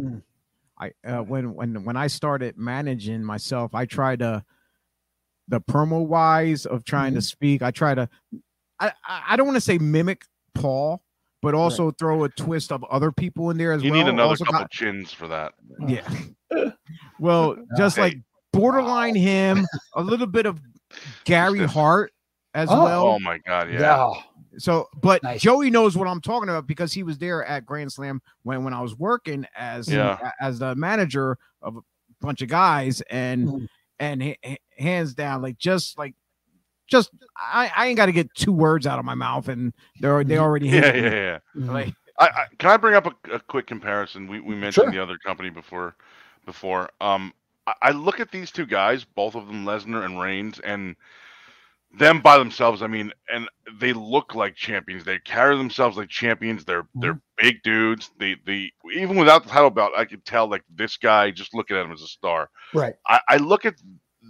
I uh, when when when I started managing myself, I tried to the promo wise of trying to speak. I try to I I I don't want to say mimic Paul, but also throw a twist of other people in there as You well. You need another Also couple got- chins for that. yeah. well, just Hey. like borderline him, a little bit of Gary? Hart as Oh. well. Oh my god, yeah. Yeah. So, but Nice. Joey knows what I'm talking about because he was there at Grand Slam when when I was working as Yeah. as the manager of a bunch of guys, and Mhm. And ha- ha- hands down, like just like just I, I ain't got to get two words out of my mouth, and they're they Mhm. already Yeah, hate yeah, yeah. Mhm. Like, I, I, can I bring up a, a quick comparison? We we mentioned Sure. the other company before. Before, um, I, I look at these two guys, both of them, Lesnar and Reigns, and them by themselves. I mean, and they look like champions. They carry themselves like champions. They're they're big dudes. They they even without the title belt, I could tell like this guy just looking at him as a star. Right. I, I look at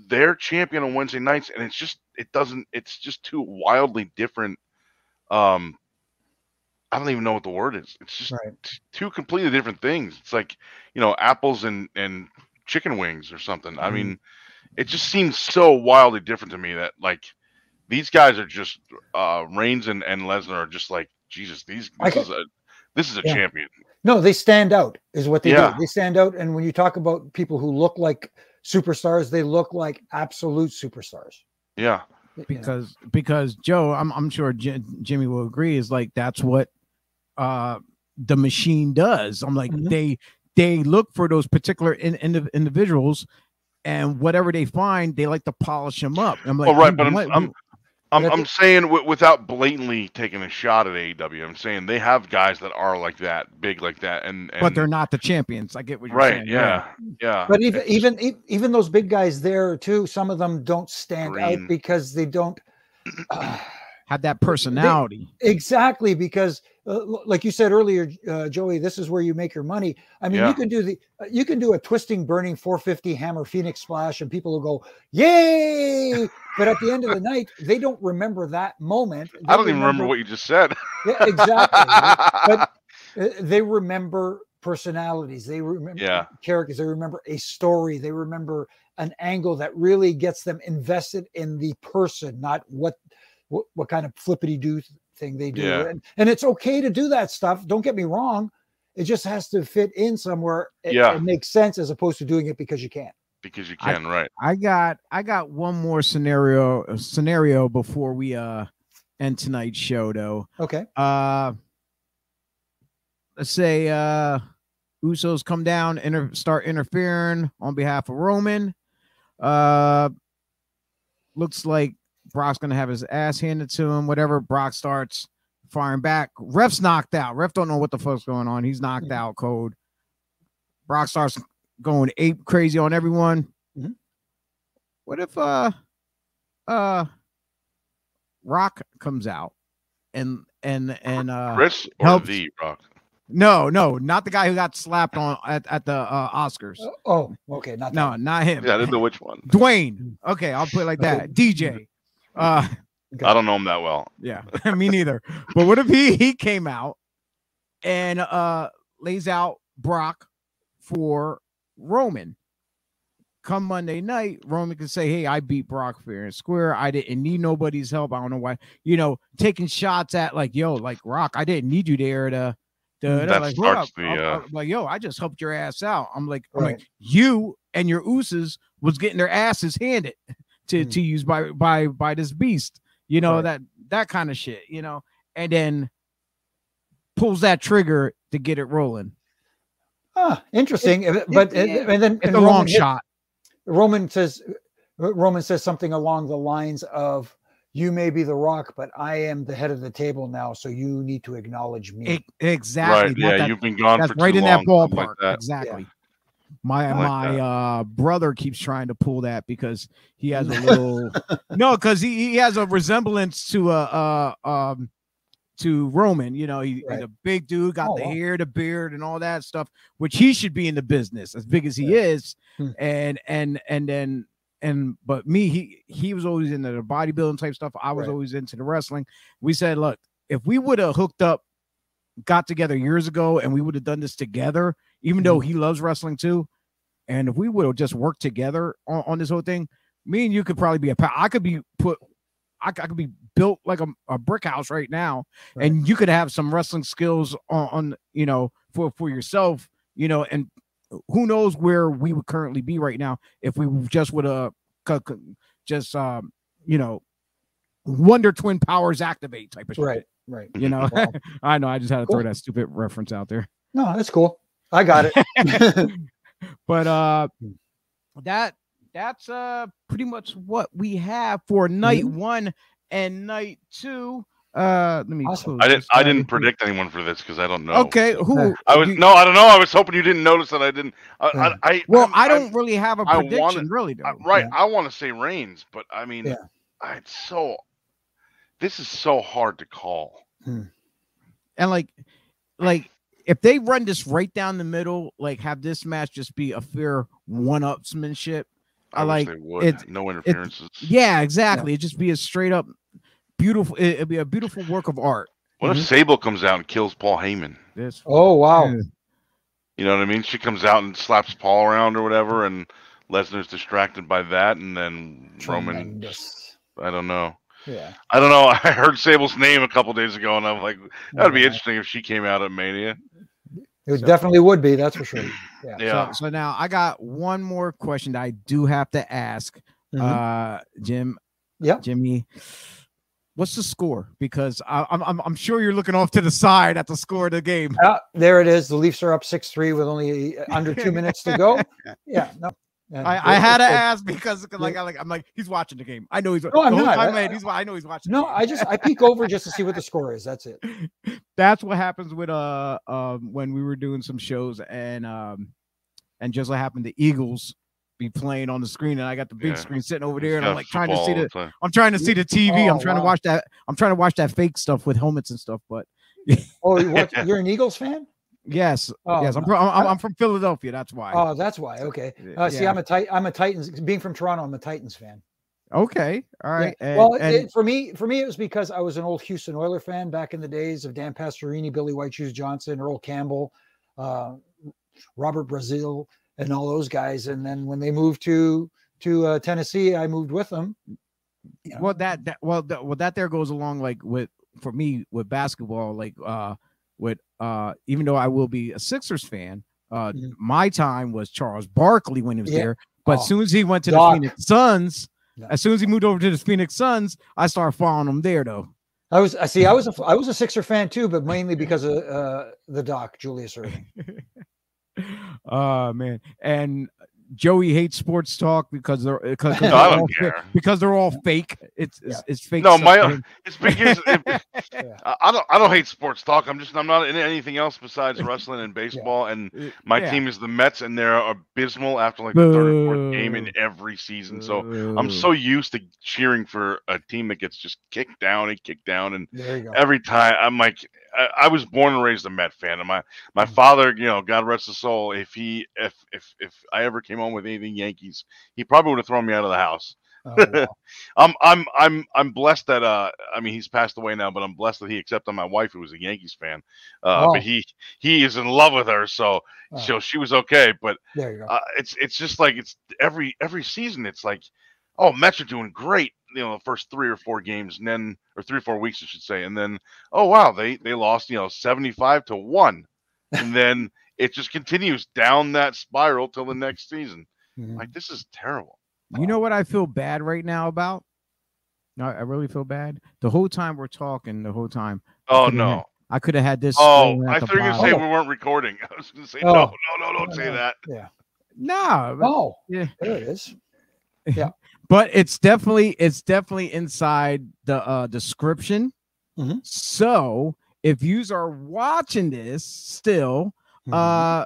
their champion on Wednesday nights, and it's just it doesn't. It's just too wildly different. Um, I don't even know what the word is. It's just Right. t- two completely different things. It's like you know apples and and chicken wings or something. I Mhm. mean, it just seems so wildly different to me that like these guys are just uh Reigns and and Lesnar are just like Jesus. These this can- is a This is a Yeah. champion. No, they stand out, is what they Yeah. do. They stand out. And when you talk about people who look like superstars, they look like absolute superstars. Yeah. You know? because because Joe, I'm I'm sure J- Jimmy will agree is like that's what uh the machine does. I'm like Mhm. they they look for those particular in, in, individuals and whatever they find, they like to polish them up. I'm like, Well, right, but I'm- I'm- I'm, I I'm saying w- without blatantly taking a shot at AEW, I'm saying they have guys that are like that, big like that, and, and but they're not the champions. I get what you're saying. right. saying. Yeah, yeah. But even It's- even e- even those big guys there too, some of them don't stand Green. out because they don't uh, have that personality. exactly because uh, like you said earlier, uh, Joey, this is where you make your money. I mean, Yeah. you can do the uh, you can do a twisting, burning 450 hammer Phoenix splash, and people will go yay! But at the end of the night, they don't remember that moment. I don't even remember what you just said. Yeah, exactly. but uh, they remember personalities they remember Yeah. characters they remember a story they remember an angle that really gets them invested in the person not what what, what kind of flippity do thing they do Yeah. and, and it's okay to do that stuff don't get me wrong it just has to fit in somewhere and, Yeah. it makes sense as opposed to doing it because you can't. because you I- can, right? I got I got one more scenario uh, scenario before we uh end tonight's show though. okay uh let's say uh usos come down inter- start interfering on behalf of roman uh looks like brock's gonna have his ass handed to him whatever brock starts firing back. Ref's knocked out. Ref don't know what the fuck's going on. He's knocked out code. Brock starts going ape crazy on everyone. Mhm. what if uh uh rock comes out and and and uh Chris or helps- the Rock? no no not the guy who got slapped on at, at the uh oscars. Oh okay not no that. not him. Yeah, I didn't know which one. dwayne. Okay i'll put it like that. Dj uh I don't know him that well. yeah me neither. But what if he he came out and uh lays out brock for roman? Come monday night roman can say hey i beat brock fair and square. I didn't need nobody's help. I don't know why you know taking shots at like yo like rock i didn't need you there to to, That like, starts the, I'm- uh, I'm like yo i just helped your ass out. I'm like i'm like you and your usos was getting their asses handed to Mm. to use by by by this beast you know Right. that that kind of shit you know and then pulls that trigger to get it rolling ah, interesting Uh, but and, yeah. and then it's and a long Roman shot Roman says Roman says something along the lines of you may be the rock, but I am the head of the table now, so you need to acknowledge me. Exactly right? That- Yeah, that- you've been gone that's for right too in that long, something ballpark like that. exactly my like my that. uh brother keeps trying to pull that because he has a little no because he, he has a resemblance to a uh um to roman you know he, Right. he's a big dude got Oh, the wow. hair the beard and all that stuff which he should be in the business as big as he Yeah. is Hmm. and and and then and but me he he was always into the bodybuilding type stuff i was Right. always into the wrestling we said look if we would have hooked up got together years ago and we would have done this together even though Mm-hmm. he loves wrestling too and if we would have just worked together on, on this whole thing me and you could probably be a pa- i could be put I could be built like a, a brick house right now Right. and you could have some wrestling skills on, on you know for for yourself you know and who knows where we would currently be right now if we just would have just um you know wonder twin powers activate type of shit right, right. you know Wow. i know i just had to Cool. throw that stupid reference out there No, that's cool. I got it. but uh Hmm. that that's uh pretty much what we have for night Mm-hmm. one and night two uh let me Awesome. close I didn't. I didn't predict anyone for this because I don't know. okay who I was you- no. I don't know. I was hoping you didn't notice that I didn't. I. Yeah. I, I well I'm- i I'm- don't really have a I wanna- really though I- right. Yeah. I want to say Reigns, but I mean, Yeah. I, it's so. This is so hard to call. and like like if they run this right down the middle like have this match just be a fair one-upsmanship I, I wish like- they would. it's- no interferences. yeah exactly it'd just be a straight up beautiful it- it'd be a beautiful work of art What if mm-hmm. Sable comes out and kills Paul Heyman? this oh wow. Yeah. You know what I mean? She comes out and slaps Paul around or whatever, and Lesnar's distracted by that, and then Roman. I don't know. Yeah. I don't know. I heard Sable's name a couple days ago, and I'm like, that'd be interesting if she came out at Mania. It So- definitely would be. That's for sure. Yeah. Yeah. So, so now I got one more question that I do have to ask, Mhm. uh, Jim. Yeah. Jimmy. What's the score? Because I, I'm, I'm I'm sure you're looking off to the side at the score of the game. Ah, there it is. The Leafs are up six three with only uh, under two minutes to go. Yeah. No. And I, I had to it- it- ask because like I like I'm like he's watching the game. I know he's No, I'm not. I- I, he's, I know he's watching. No. I just I peek over just to see what the score is. That's it. that's what happens with uh um when we were doing some shows and um and just what happened the Eagles be playing on the screen and I got the big Yeah. screen sitting over He's there and I'm like trying to see football the time. I'm trying to see the TV. Oh, I'm trying to watch that. I'm trying to watch that fake stuff with helmets and stuff. But Oh, you what, you're an Eagles fan? Yes, Oh, yes, I'm from, I'm, I'm from Philadelphia. That's why. Oh, that's why. Okay. Uh, see, I'm a tit- I'm a Titans. Being from Toronto, I'm a Titans fan. okay, all Yeah. And, well, and- it, for me, for me, it was because I was an old Houston Oiler fan back in the days of Dan Pastorini, Billy White Shoes Johnson, Earl Campbell, uh, Robert Brazile, and all those guys. And then when they moved to to uh, Tennessee, I moved with them. You know, well, that that well, that, well, that there goes along like with for me with basketball, like uh, with uh, even though I will be a Sixers fan, uh, Mhm. my time was Charles Barkley when he was Yeah. there. But Oh, as soon as he went to the Phoenix Suns, Yeah. as soon as he moved over to the Phoenix Suns, I started following him there though. I was I see. I was a I was a Sixer fan too, but mainly because of uh, the Doc Julius Erving. Oh man, and Joey hates sports talk because they're because No, No, I they're don't all, care. because they're all fake. It's it's, Yeah. it's fake. No, stuff my- It's because it, Yeah. I I don't I don't hate sports talk. I'm just I'm not in anything else besides wrestling and baseball. And Uh, my yeah. team is the Mets, and they're abysmal after like the third or fourth game in every season. So I'm so used to cheering for a team that gets just kicked down and kicked down, and There you go. every time I'm like, I, I was born and raised a Met fan, and my my Mhm. father, you know, God rest his soul, if he if if if I ever came home with anything Yankees, he probably would have thrown me out of the house. Oh, wow. I'm I'm I'm I'm blessed that uh I mean he's passed away now, but I'm blessed that he accepted my wife who was a Yankees fan. Uh, Oh. but he he is in love with her, so Oh, so she was okay. But there you go. uh, it's it's just like it's every every season it's like oh Mets are doing great you know the first three or four games and then or three or four weeks I should say and then oh wow they they lost you know 75 to 1 and then it just continues down that spiral till the next season Mhm. like this is terrible You know what I feel bad right now about? No, I really feel bad. The whole time we're talking, the whole time oh no had- I could have had this. oh I the thought you were gonna say bottom. we weren't recording I was gonna say Oh. no no no don't No, say no. that Yeah. No. but- Oh, yeah. there it is. but it's definitely it's definitely inside the uh description. Mhm. So if yous are watching this still, Mhm. uh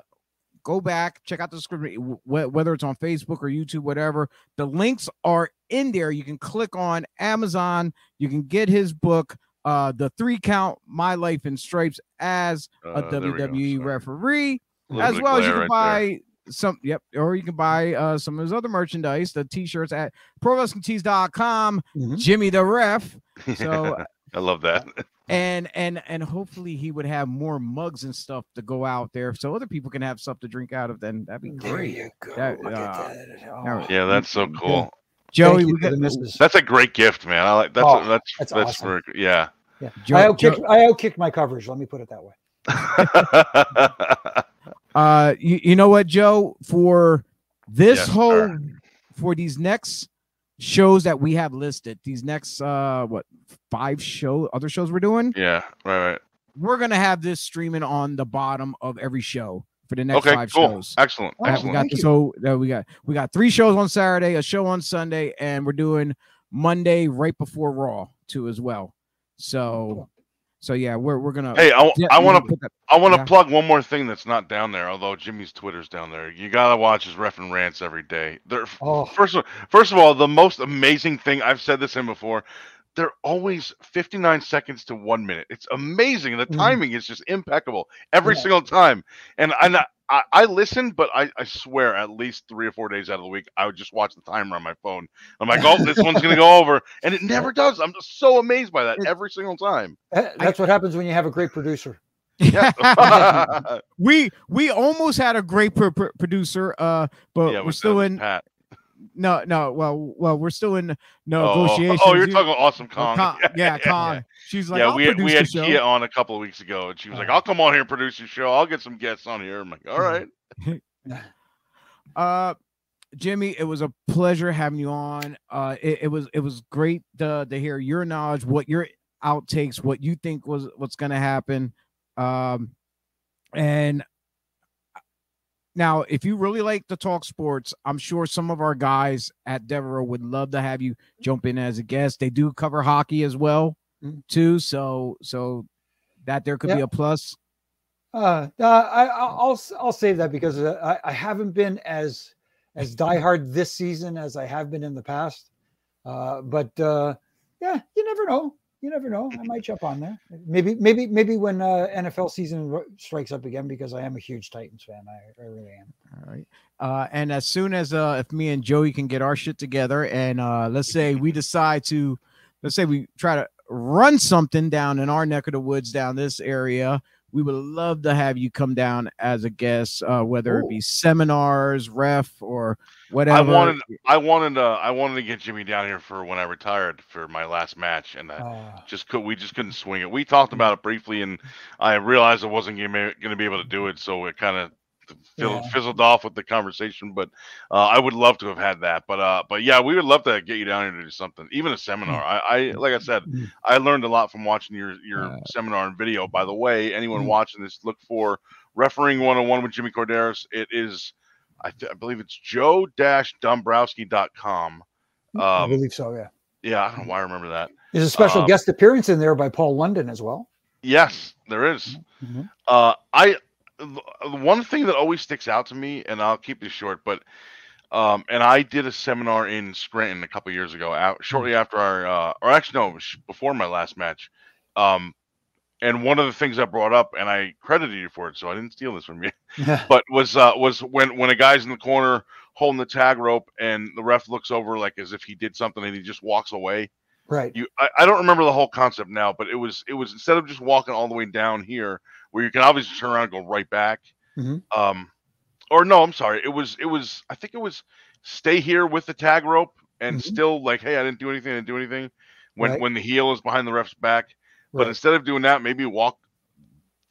go back check out the description wh- whether it's on facebook or youtube whatever the links are in there you can click on amazon you can get his book uh the three count my life in stripes as a Uh, there we go. wwe referee A as well as you can right buy some yep or you can buy uh some of his other merchandise the t-shirts at prowrestlingtees.com Mhm. jimmy the ref so I love that and and and hopefully he would have more mugs and stuff to go out there so other people can have stuff to drink out of then that'd be There great you go. That, uh, that. Oh, yeah that's so cool joey we got, the misses. that's a great gift man I like that's Oh, that's that's that's, awesome. very, yeah Yeah. Joe- I Joe- outkicked, I outkicked my coverage. Let me put it that way. uh you, you know what joe for this Yes, whole sir. for these next shows that we have listed these next uh what five show other shows we're doing yeah right right we're gonna have this streaming on the bottom of every show for the next okay five cool shows excellent Oh, Uh, we got Thank this you. so uh, we got we got three shows on Saturday, a show on Sunday, and we're doing Monday right before Raw too as well. So so yeah, we're we're gonna hey I, yeah, I we're want gonna to put that- I want to Yeah. plug one more thing that's not down there, although Jimmy's Twitter's down there. You gotta watch his ref and rants every day. They're Oh, first of first of all, the most amazing thing I've said this in before. They're always 59 seconds to one minute. It's amazing. The Mhm. timing is just impeccable every Yeah. single time. And I, I I listen, but I, I swear at least three or four days out of the week, I would just watch the timer on my phone. I'm like, oh, this one's gonna go over, and it never does. I'm just so amazed by that It- every single time. that- that's what happens when you have a great producer. Yeah. we we almost had a great pro- pro- producer, uh, but yeah, we're still in Pat. No, no. Well, well, we're still in Oh, negotiations. Oh, you're You- talking Awesome oh, Kong. Con- yeah, Con. She's like, yeah, we had, we had. Kia on a couple of weeks ago, and she was like, Oh. "I'll come on here and produce your show. I'll get some guests on here." I'm like, "All right." Uh, Jimmy, it was a pleasure having you on. Uh, it, it was it was great to, to hear your knowledge, what your outtakes, what you think was what's going to happen. Um, and now, if you really like to talk sports, I'm sure some of our guys at Devereaux would love to have you jump in as a guest. They do cover hockey as well, Mm. too. So so that there could be a plus. Uh, uh, I, I'll I'll I'll save that because uh, I, I haven't been as as diehard this season as I have been in the past. Uh, but uh, yeah, you never know. You never know. I might jump on there. Maybe maybe maybe when uh, NFL season strikes up again because I am a huge Titans fan. I, I really am. All right. Uh, and as soon as uh, if me and Joey can get our shit together, and uh, let's say we decide to, let's say we try to run something down in our neck of the woods down this area, we would love to have you come down as a guest, uh, whether it be seminars, ref, or whatever. I wanted, I wanted, uh, I wanted to get Jimmy down here for when I retired for my last match, and I Uh, just could, we just couldn't swing it. We talked about it briefly, and I realized I wasn't going to be able to do it, so it kind of Yeah. fizzled off with the conversation. But uh, I would love to have had that. But uh, but yeah, we would love to get you down here to do something, even a seminar. I, I like I said, Mm. I learned a lot from watching your your Uh, seminar and video. By the way, anyone watching this, look for refereeing 101 with Jimmy Korderas. It is, I, th- I believe it's joe-dombrowski.com. I Um, believe so. Yeah. yeah, I don't know why I remember that. There's a special um, guest appearance in there by Paul London as well. Yes, there is. Mhm. Uh, I one thing that always sticks out to me, and I'll keep this short, but um, and I did a seminar in Scranton a couple years ago, out, shortly after our, uh, or actually no, before my last match. Um, and one of the things I brought up, and I credited you for it, so I didn't steal this from you, but was uh, was when when a guy's in the corner holding the tag rope, and the ref looks over like as if he did something, and he just walks away right. you I, I don't remember the whole concept now but it was it was instead of just walking all the way down here where you can obviously turn around and go right back Mhm. um or no i'm sorry it was it was i think it was stay here with the tag rope and Mhm. still like hey i didn't do anything i didn't do anything when Right. when the heel is behind the ref's back but right. instead of doing that maybe walk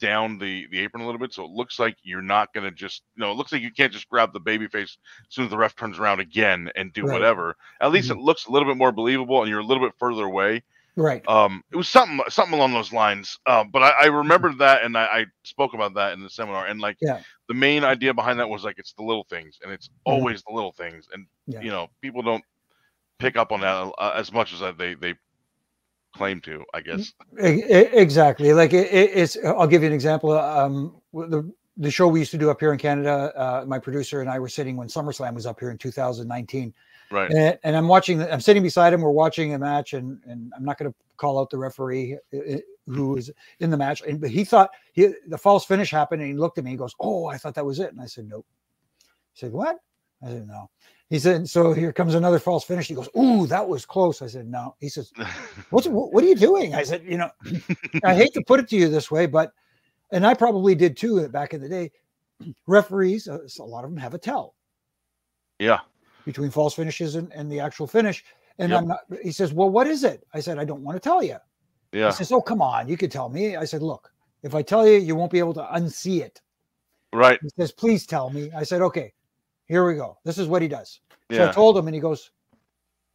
down the the apron a little bit so it looks like you're not gonna just you know it looks like you can't just grab the baby face as soon as the ref turns around again and do Right. whatever at least Mhm. it looks a little bit more believable and you're a little bit further away right. um it was something something along those lines um but i, I remembered that and I, I spoke about that in the seminar and like Yeah. the main idea behind that was like it's the little things and it's Mhm. always the little things and Yeah. you know people don't pick up on that uh, as much as they they claim to i guess Exactly. Like it, it- it's. I'll give you an example. Um, the the show we used to do up here in Canada. Uh, my producer and I were sitting when SummerSlam was up here in 2019, right and, and I'm watching. I'm sitting beside him. We're watching a match, and and I'm not going to call out the referee who was in the match. And but he thought he the false finish happened, and he looked at me. He goes, "Oh, I thought that was it." And I said, "Nope." He said, "What?" I said, "No." He said, "So here comes another false finish." He goes, "Ooh, that was close." I said, "No." He says, what's what, are you doing? I said, you know, I hate to put it to you this way, but and I probably did too back in the day. Referees, uh, a lot of them have a tell yeah between false finishes and, and the actual finish. And Yep. I'm not. He says, "Well, what is it?" I said, "I don't want to tell you." yeah He says, "Oh, come on, you could tell me." I said, "Look, if I tell you, you won't be able to unsee it." right He says, "Please tell me." I said, "Okay, here we go. This is what he does." So I told him, and he goes,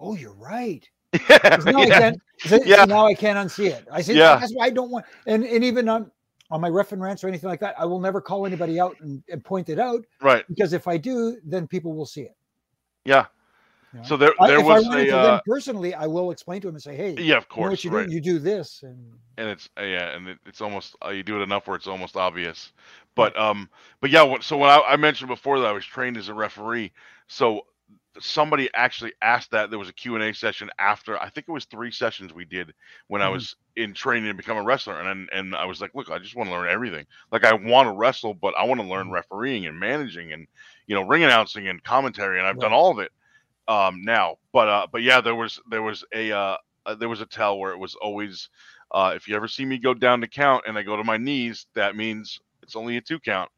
"Oh, you're right." Says, now I yeah can't. Yeah. Now I can't unsee it. I said, Yeah. That's why I don't want. And and even on on my ref and rants or anything like that, I will never call anybody out and, and point it out right because if I do, then people will see it. yeah you know? so there there if was I a uh, personally, I will explain to him and say, "Hey, yeah of you know course you right do? You do this." And and it's uh, yeah, and it, it's almost uh, you do it enough where it's almost obvious. But um, but yeah, what, so when I, I mentioned before that I was trained as a referee, so somebody actually asked that there was a Q and A session after I think it was three sessions we did when I Mhm. was in training to become a wrestler, and and, and I was like, look, I just want to learn everything. Like I want to wrestle, but I want to learn Mhm. refereeing and managing and you know ring announcing and commentary, and I've done all of it um now. But uh, but yeah, there was there was a uh, uh there was a tell where it was always uh, if you ever see me go down to count and I go to my knees, that means it's only a two count.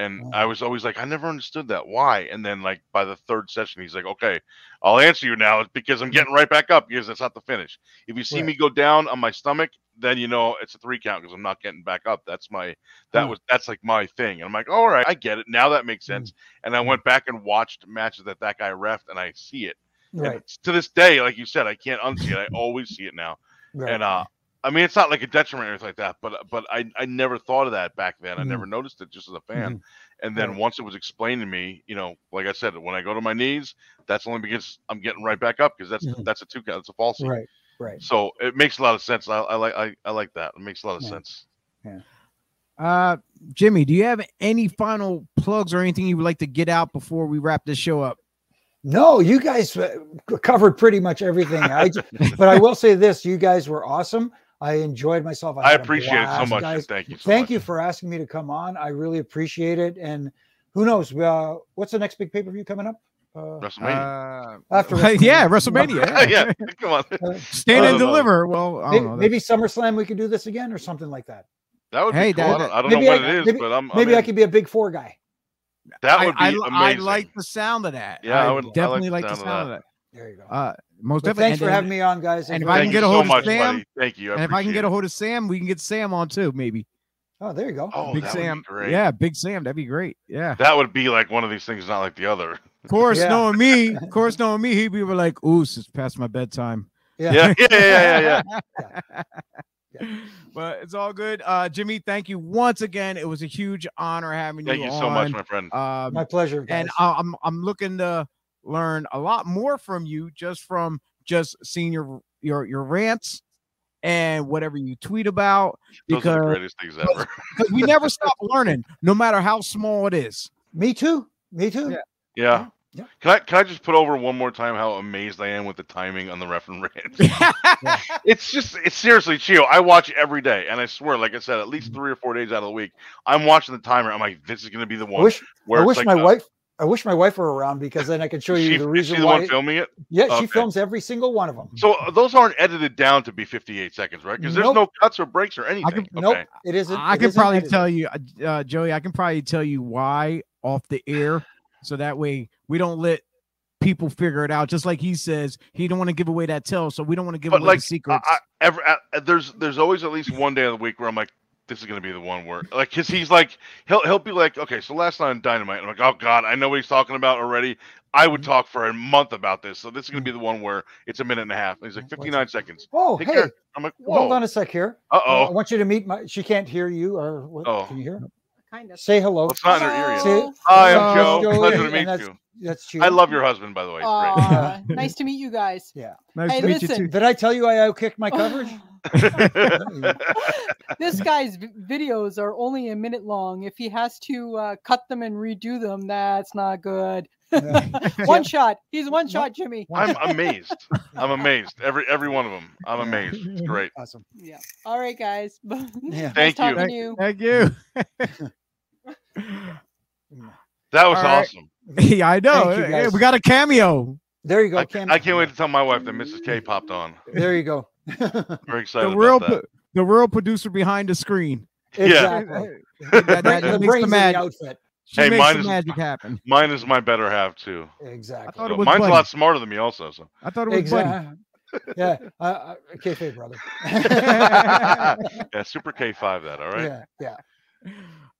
And. I was always like, I never understood that. Why? And then like by the third session, he's like, Okay, I'll answer you now because I'm getting right back up because that's not the finish. If you see Right. me go down on my stomach, then you know it's a three count because I'm not getting back up. That's my that was that's like my thing. And I'm like, all right, I get it. Now that makes Hmm. sense. And I went back and watched matches that that guy refed, and I see it. Right. it's- to this day, like you said, I can't unsee it. I always see it now. Right. And uh, I mean, it's not like a detriment or anything like that, but but I I never thought of that back then. I Mhm. never noticed it just as a fan. Mhm. And then once it was explained to me, you know, like I said, when I go to my knees, that's only because I'm getting right back up because that's Mhm. that's a two count, it's a false. right. Right. So it makes a lot of sense. I, I like I, I like that. It makes a lot of Yeah. sense. Uh, Jimmy, do you have any final plugs or anything you would like to get out before we wrap this show up? No, you guys uh, covered pretty much everything. I, ju- but I will say this: you guys were awesome. I enjoyed myself. I had a appreciate it so much. guys. Thank you. So Thank much. you for asking me to come on. I really appreciate it. And who knows? Uh, what's the next big pay per view coming up? Uh, WrestleMania. Uh, After yeah, WrestleMania. WrestleMania. yeah, come on. uh, Stand and don't know. deliver. Well, I maybe, don't know. maybe SummerSlam we could do this again or something like that. That would Hey, be cool. that- I don't, I don't know what I- it is, maybe- but I'm, I'm Maybe I could be a big four guy. That would be I, I, amazing. I like the sound of that. Yeah, I I would- I like definitely the like the sound of sound of that. There you go. Uh, most But definitely. thanks for and, having me on, guys. and if Very I can get a so hold of much, Sam, buddy. Thank you. I and if I can get a hold of Sam, we can get Sam on too, maybe. Oh, there you go. Oh, Big that would be Sam. great. Yeah, Big Sam. That'd be great. Yeah. That would be like one of these things, not like the other. Of course, Yeah. knowing me, of course, knowing me, he'd be like, "Ooh, it's past my bedtime." Yeah. Yeah, yeah, yeah, yeah, yeah. but it's all good. Uh, Jimmy, thank you once again. It was a huge honor having Thank you, Thank you so much, my friend. Um, My pleasure. Guys. and I- I'm I'm looking to learn a lot more from you just from just seeing your your your rants and whatever you tweet about Those are the because greatest things ever. because we never stop learning, no matter how small it is. me too. Me too. Yeah. Yeah. Yeah. Can I can I just put over one more time how amazed I am with the timing on the ref and rants? It's just it's seriously Chio. I watch every day, and I swear, like I said, at Mm-hmm. least three or four days out of the week, I'm watching the timer. I'm like, this is gonna be the I one wish where I wish like, my uh, wife I wish my wife were around because then I could show you she, the is reason she the why. one filming it. yeah, she films every single one of them. So uh, those aren't edited down to be 58 seconds, right? Because there's Nope. no cuts or breaks or anything. can- Nope, it isn't. I it can isn't probably edited. tell you, uh, uh, Joey. I can probably tell you why off the air, so that way we don't let people figure it out. Just like he says, he don't want to give away that tell, so we don't want to give But away like, the secrets. I, I, every, uh, there's there's always at least one day of the week where I'm like, this is gonna be the one where like, cause he's like, he'll he'll be like, okay, so last night on Dynamite, I'm like, oh god, I know what he's talking about already. I would Mm-hmm. talk for a month about this, so this is gonna be the one where it's a minute and a half. And he's like, What's 59 seconds. Oh, Take hey, care. I'm like, hold on a sec here. Uh oh. I want you to meet my. She can't hear you, or what? Oh. Can you hear? Kind of. Say hello. Well, it's not in her ear yet. Say- Hi, I'm Hello, Joe. Pleasure to meet you. That's true. I love your husband, by the way. He's Aw, nice to meet you guys. Yeah. Nice hey, to meet listen. too. Did I tell you I outkicked my coverage? this guy's v- videos are only a minute long. If he has to uh, cut them and redo them, that's not good. One shot. He's one shot, Jimmy. I'm amazed. I'm amazed. Every every one of them. I'm amazed. It's great. Awesome. Yeah. All right, guys. Yeah. Thank nice you. talking to you. Thank you. That was All right. awesome. yeah, I know. Thank you, Hey, guys. we got a cameo. There you go. I, Cam- I can't wait to tell my wife that Mrs. K popped on. There you go. Very excited The real, about that. pro- the real producer behind the screen. exactly. That, that, that the makes the of mag- the outfit. she Hey, makes mine the is- magic happen. Mine is my better half too. Exactly. thought it So was mine's Buddy. a lot smarter than me, also. So I thought it was Buddy. Yeah. Uh, uh, kayfabe, brother. yeah, Super K five that. All right. Yeah. Yeah.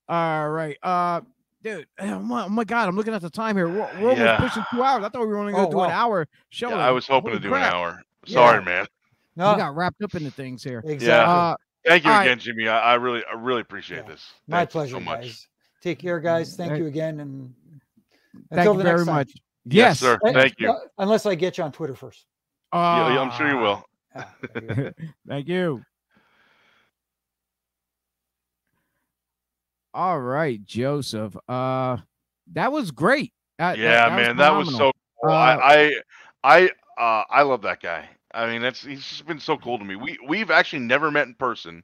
All right. Uh dude, oh my, oh my god, I'm looking at the time here. We're, we're Yeah. almost pushing two hours. I thought we were only gonna Oh, do an hour show. Yeah, I was hoping Holy to do crap. an hour. Yeah. Sorry, man. We No. got wrapped up into things here. Exactly. Uh Thank you All right. again, Jimmy. I, I really, I really appreciate Yeah. this. My Thank you pleasure, so much. guys. Take care, guys. Thank Thank- you again, and thank you the very time. much. Yes, Yes, sir. Uh, Thank you. uh, unless I get you on Twitter first. Yeah, yeah, I'm sure you Ah, will. Yeah, there you. Thank you. All right, Joseph. Uh that was great. That- that- yeah, that was man, that was so. Cool. Uh, I, I, I, uh, I love that guy. I mean, that's he's just been so cool to me. We we've actually never met in person.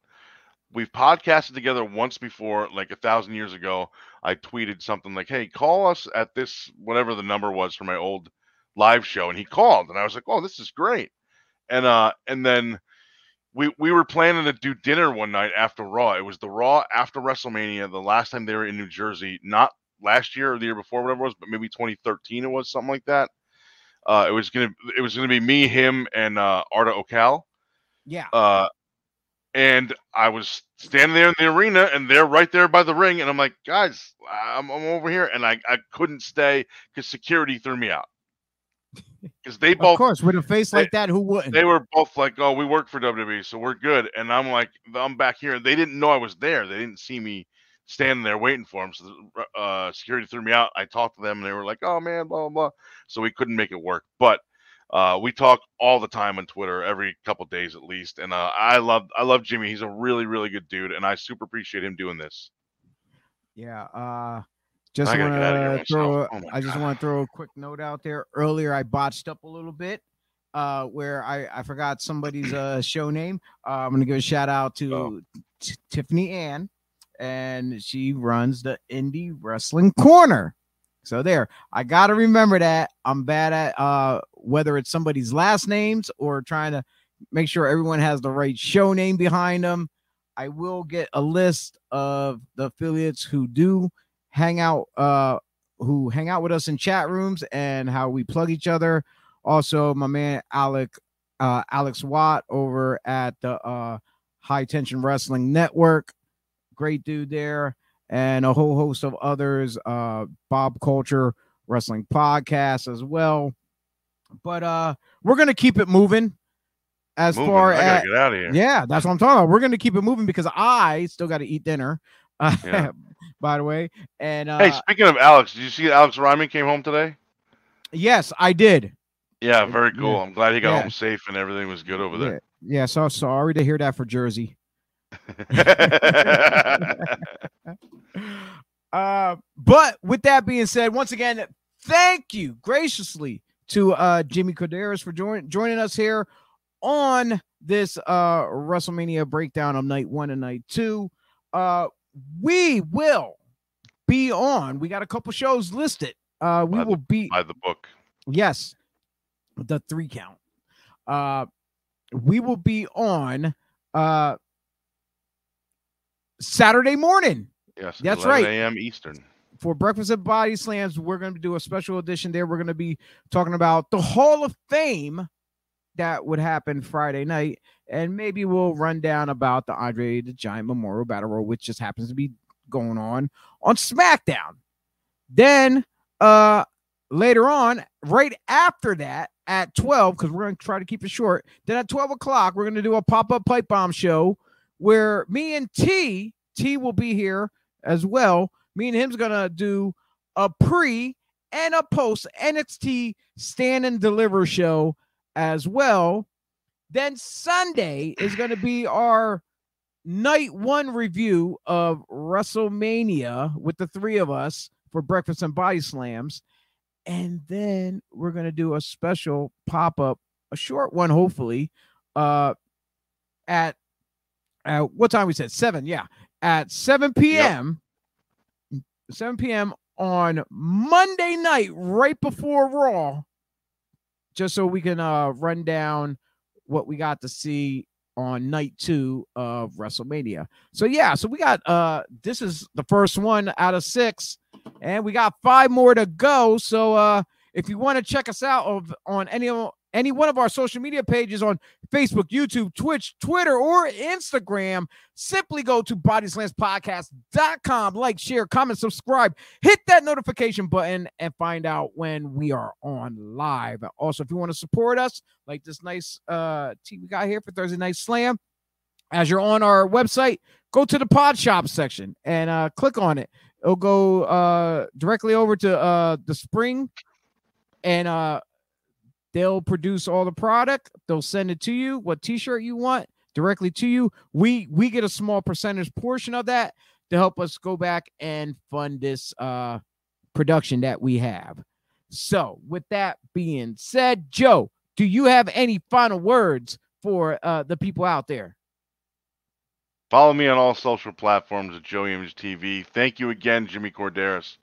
We've podcasted together once before, like a thousand years ago. I tweeted something like, "Hey, call us at this whatever the number was for my old live show," and he called, and I was like, "Oh, this is great." And uh, and then we we were planning to do dinner one night after Raw. It was the Raw after WrestleMania, the last time they were in New Jersey, not last year or the year before, whatever it was, but maybe 2013 it was something like that. Uh, it was gonna it was gonna be me, him, and uh, Arda Ocal. Yeah. Uh, and I was standing there in the arena, and they're right there by the ring, and I'm like, guys, I'm, I'm over here, and I, I couldn't stay because security threw me out. Because they both, Of course, with a face they- like that, who wouldn't? they were both like, "Oh, we work for WWE, so we're good." And I'm like, "I'm back here." They didn't know I was there. They didn't see me standing there waiting for them. So uh, security threw me out. I talked to them, and they were like, "Oh man, blah blah blah." So we couldn't make it work. But uh, we talk all the time on Twitter, every couple days at least. And uh, I love I love Jimmy. He's a really really good dude, and I super appreciate him doing this. Yeah. Uh just I want get outta here to throw a- Oh I just want to throw a quick note out there. Earlier I botched up a little bit uh where I I forgot somebody's uh show name. Uh, I'm going to give a shout out to Oh. T- Tiffany Ann and she runs the Indie Wrestling Corner. So there, I got to remember that. I'm bad at uh whether it's somebody's last names or trying to make sure everyone has the right show name behind them. I will get a list of the affiliates who do hang out uh who hang out with us in chat rooms and how we plug each other. Also, my man Alec uh Alex Watt over at the uh High Tension Wrestling Network. Great dude there. And a whole host of others, uh Bob Culture Wrestling Podcast as well. But uh we're gonna keep it moving as Moving. far I as get out of here. yeah, that's what I'm talking about. We're gonna keep it moving because I still got to eat dinner. Uh, Yeah. By the way, and uh, Hey, speaking of Alex, did you see Alex Ryman came home today? yes, I did. Yeah, very Yeah. cool. I'm glad he got Yeah. home safe and everything was good over there. yeah. So sorry to hear that for Jersey. Uh, but with that being said, once again, thank you graciously to uh Jimmy Korderas for join- joining us here on this uh WrestleMania breakdown of night one and night two. Uh, we will be on. We got a couple shows listed. Uh, we By will be By the book. Yes, the three count. Uh, we will be on uh Saturday morning Yes. That's 11 right. A.M. Eastern. for Breakfast at Body Slams. We're going to do a special edition there. We're going to be talking about the Hall of Fame that would happen Friday night, and maybe we'll run down about the Andre the Giant Memorial Battle Royal, which just happens to be going on on SmackDown. Then, uh, later on, right after that, at 12, because we're to try to keep it short. Then at 12 o'clock, we're to do a pop up pipe bomb show where me and T, T will be here as well. Me and him's to do a pre and a post NXT stand and deliver show as well. Then Sunday is going to be our night one review of WrestleMania with the three of us for breakfast and body slams. And then we're going to do a special pop up, a short one, hopefully, uh, at, at what time we said? Seven. Yeah. At 7 p.m. 7 p.m. on Monday night, right before Raw, just so we can uh run down what we got to see on night two of WrestleMania. So yeah, so we got uh this is the first one out of six, and we got five more to go. So uh if you want to check us out of on any of any one of our social media pages on Facebook, YouTube, Twitch, Twitter, or Instagram, simply go to bodyslamspodcast.com, like, share, comment, subscribe, hit that notification button, and find out when we are on live. Also, if you want to support us, like this nice uh tea we got here for Thursday Night Slam, as you're on our website, go to the pod shop section and uh click on it. It'll go uh directly over to uh the spring and uh they'll produce all the product they'll send it to you what t-shirt you want directly to you we we get a small percentage portion of that to help us go back and fund this uh production that we have so with that being said joe do you have any final words for uh the people out there Follow me on all social platforms at Joey Image TV. Thank you again, Jimmy Korderas.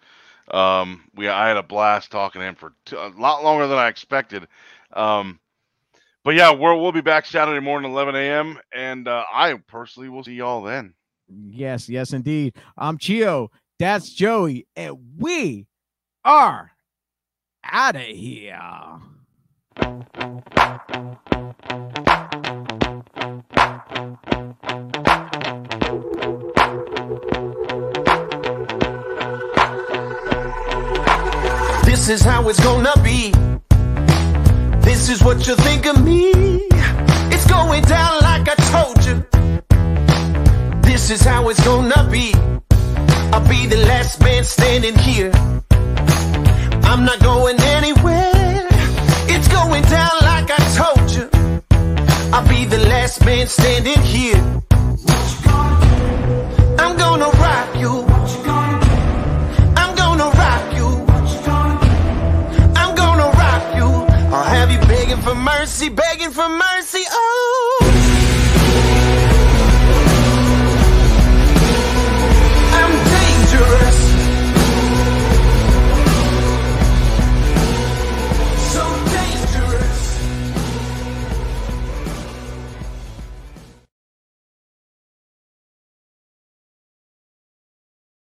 Um, we I had a blast talking to him for t- a lot longer than I expected. Um, but yeah, we're, we'll be back Saturday morning, 11 a.m. And uh, I personally will see y'all then. Yes, yes, indeed. I'm Chio. That's Joey, and we are out of here. This is how it's gonna be. This is what you think of me. It's going down like I told you. This is how it's gonna be. I'll be the last man standing here. I'm not going anywhere. It's going down like I told you. I'll be the last man standing here. I'm gonna rock you. Mercy, begging for mercy. Oh.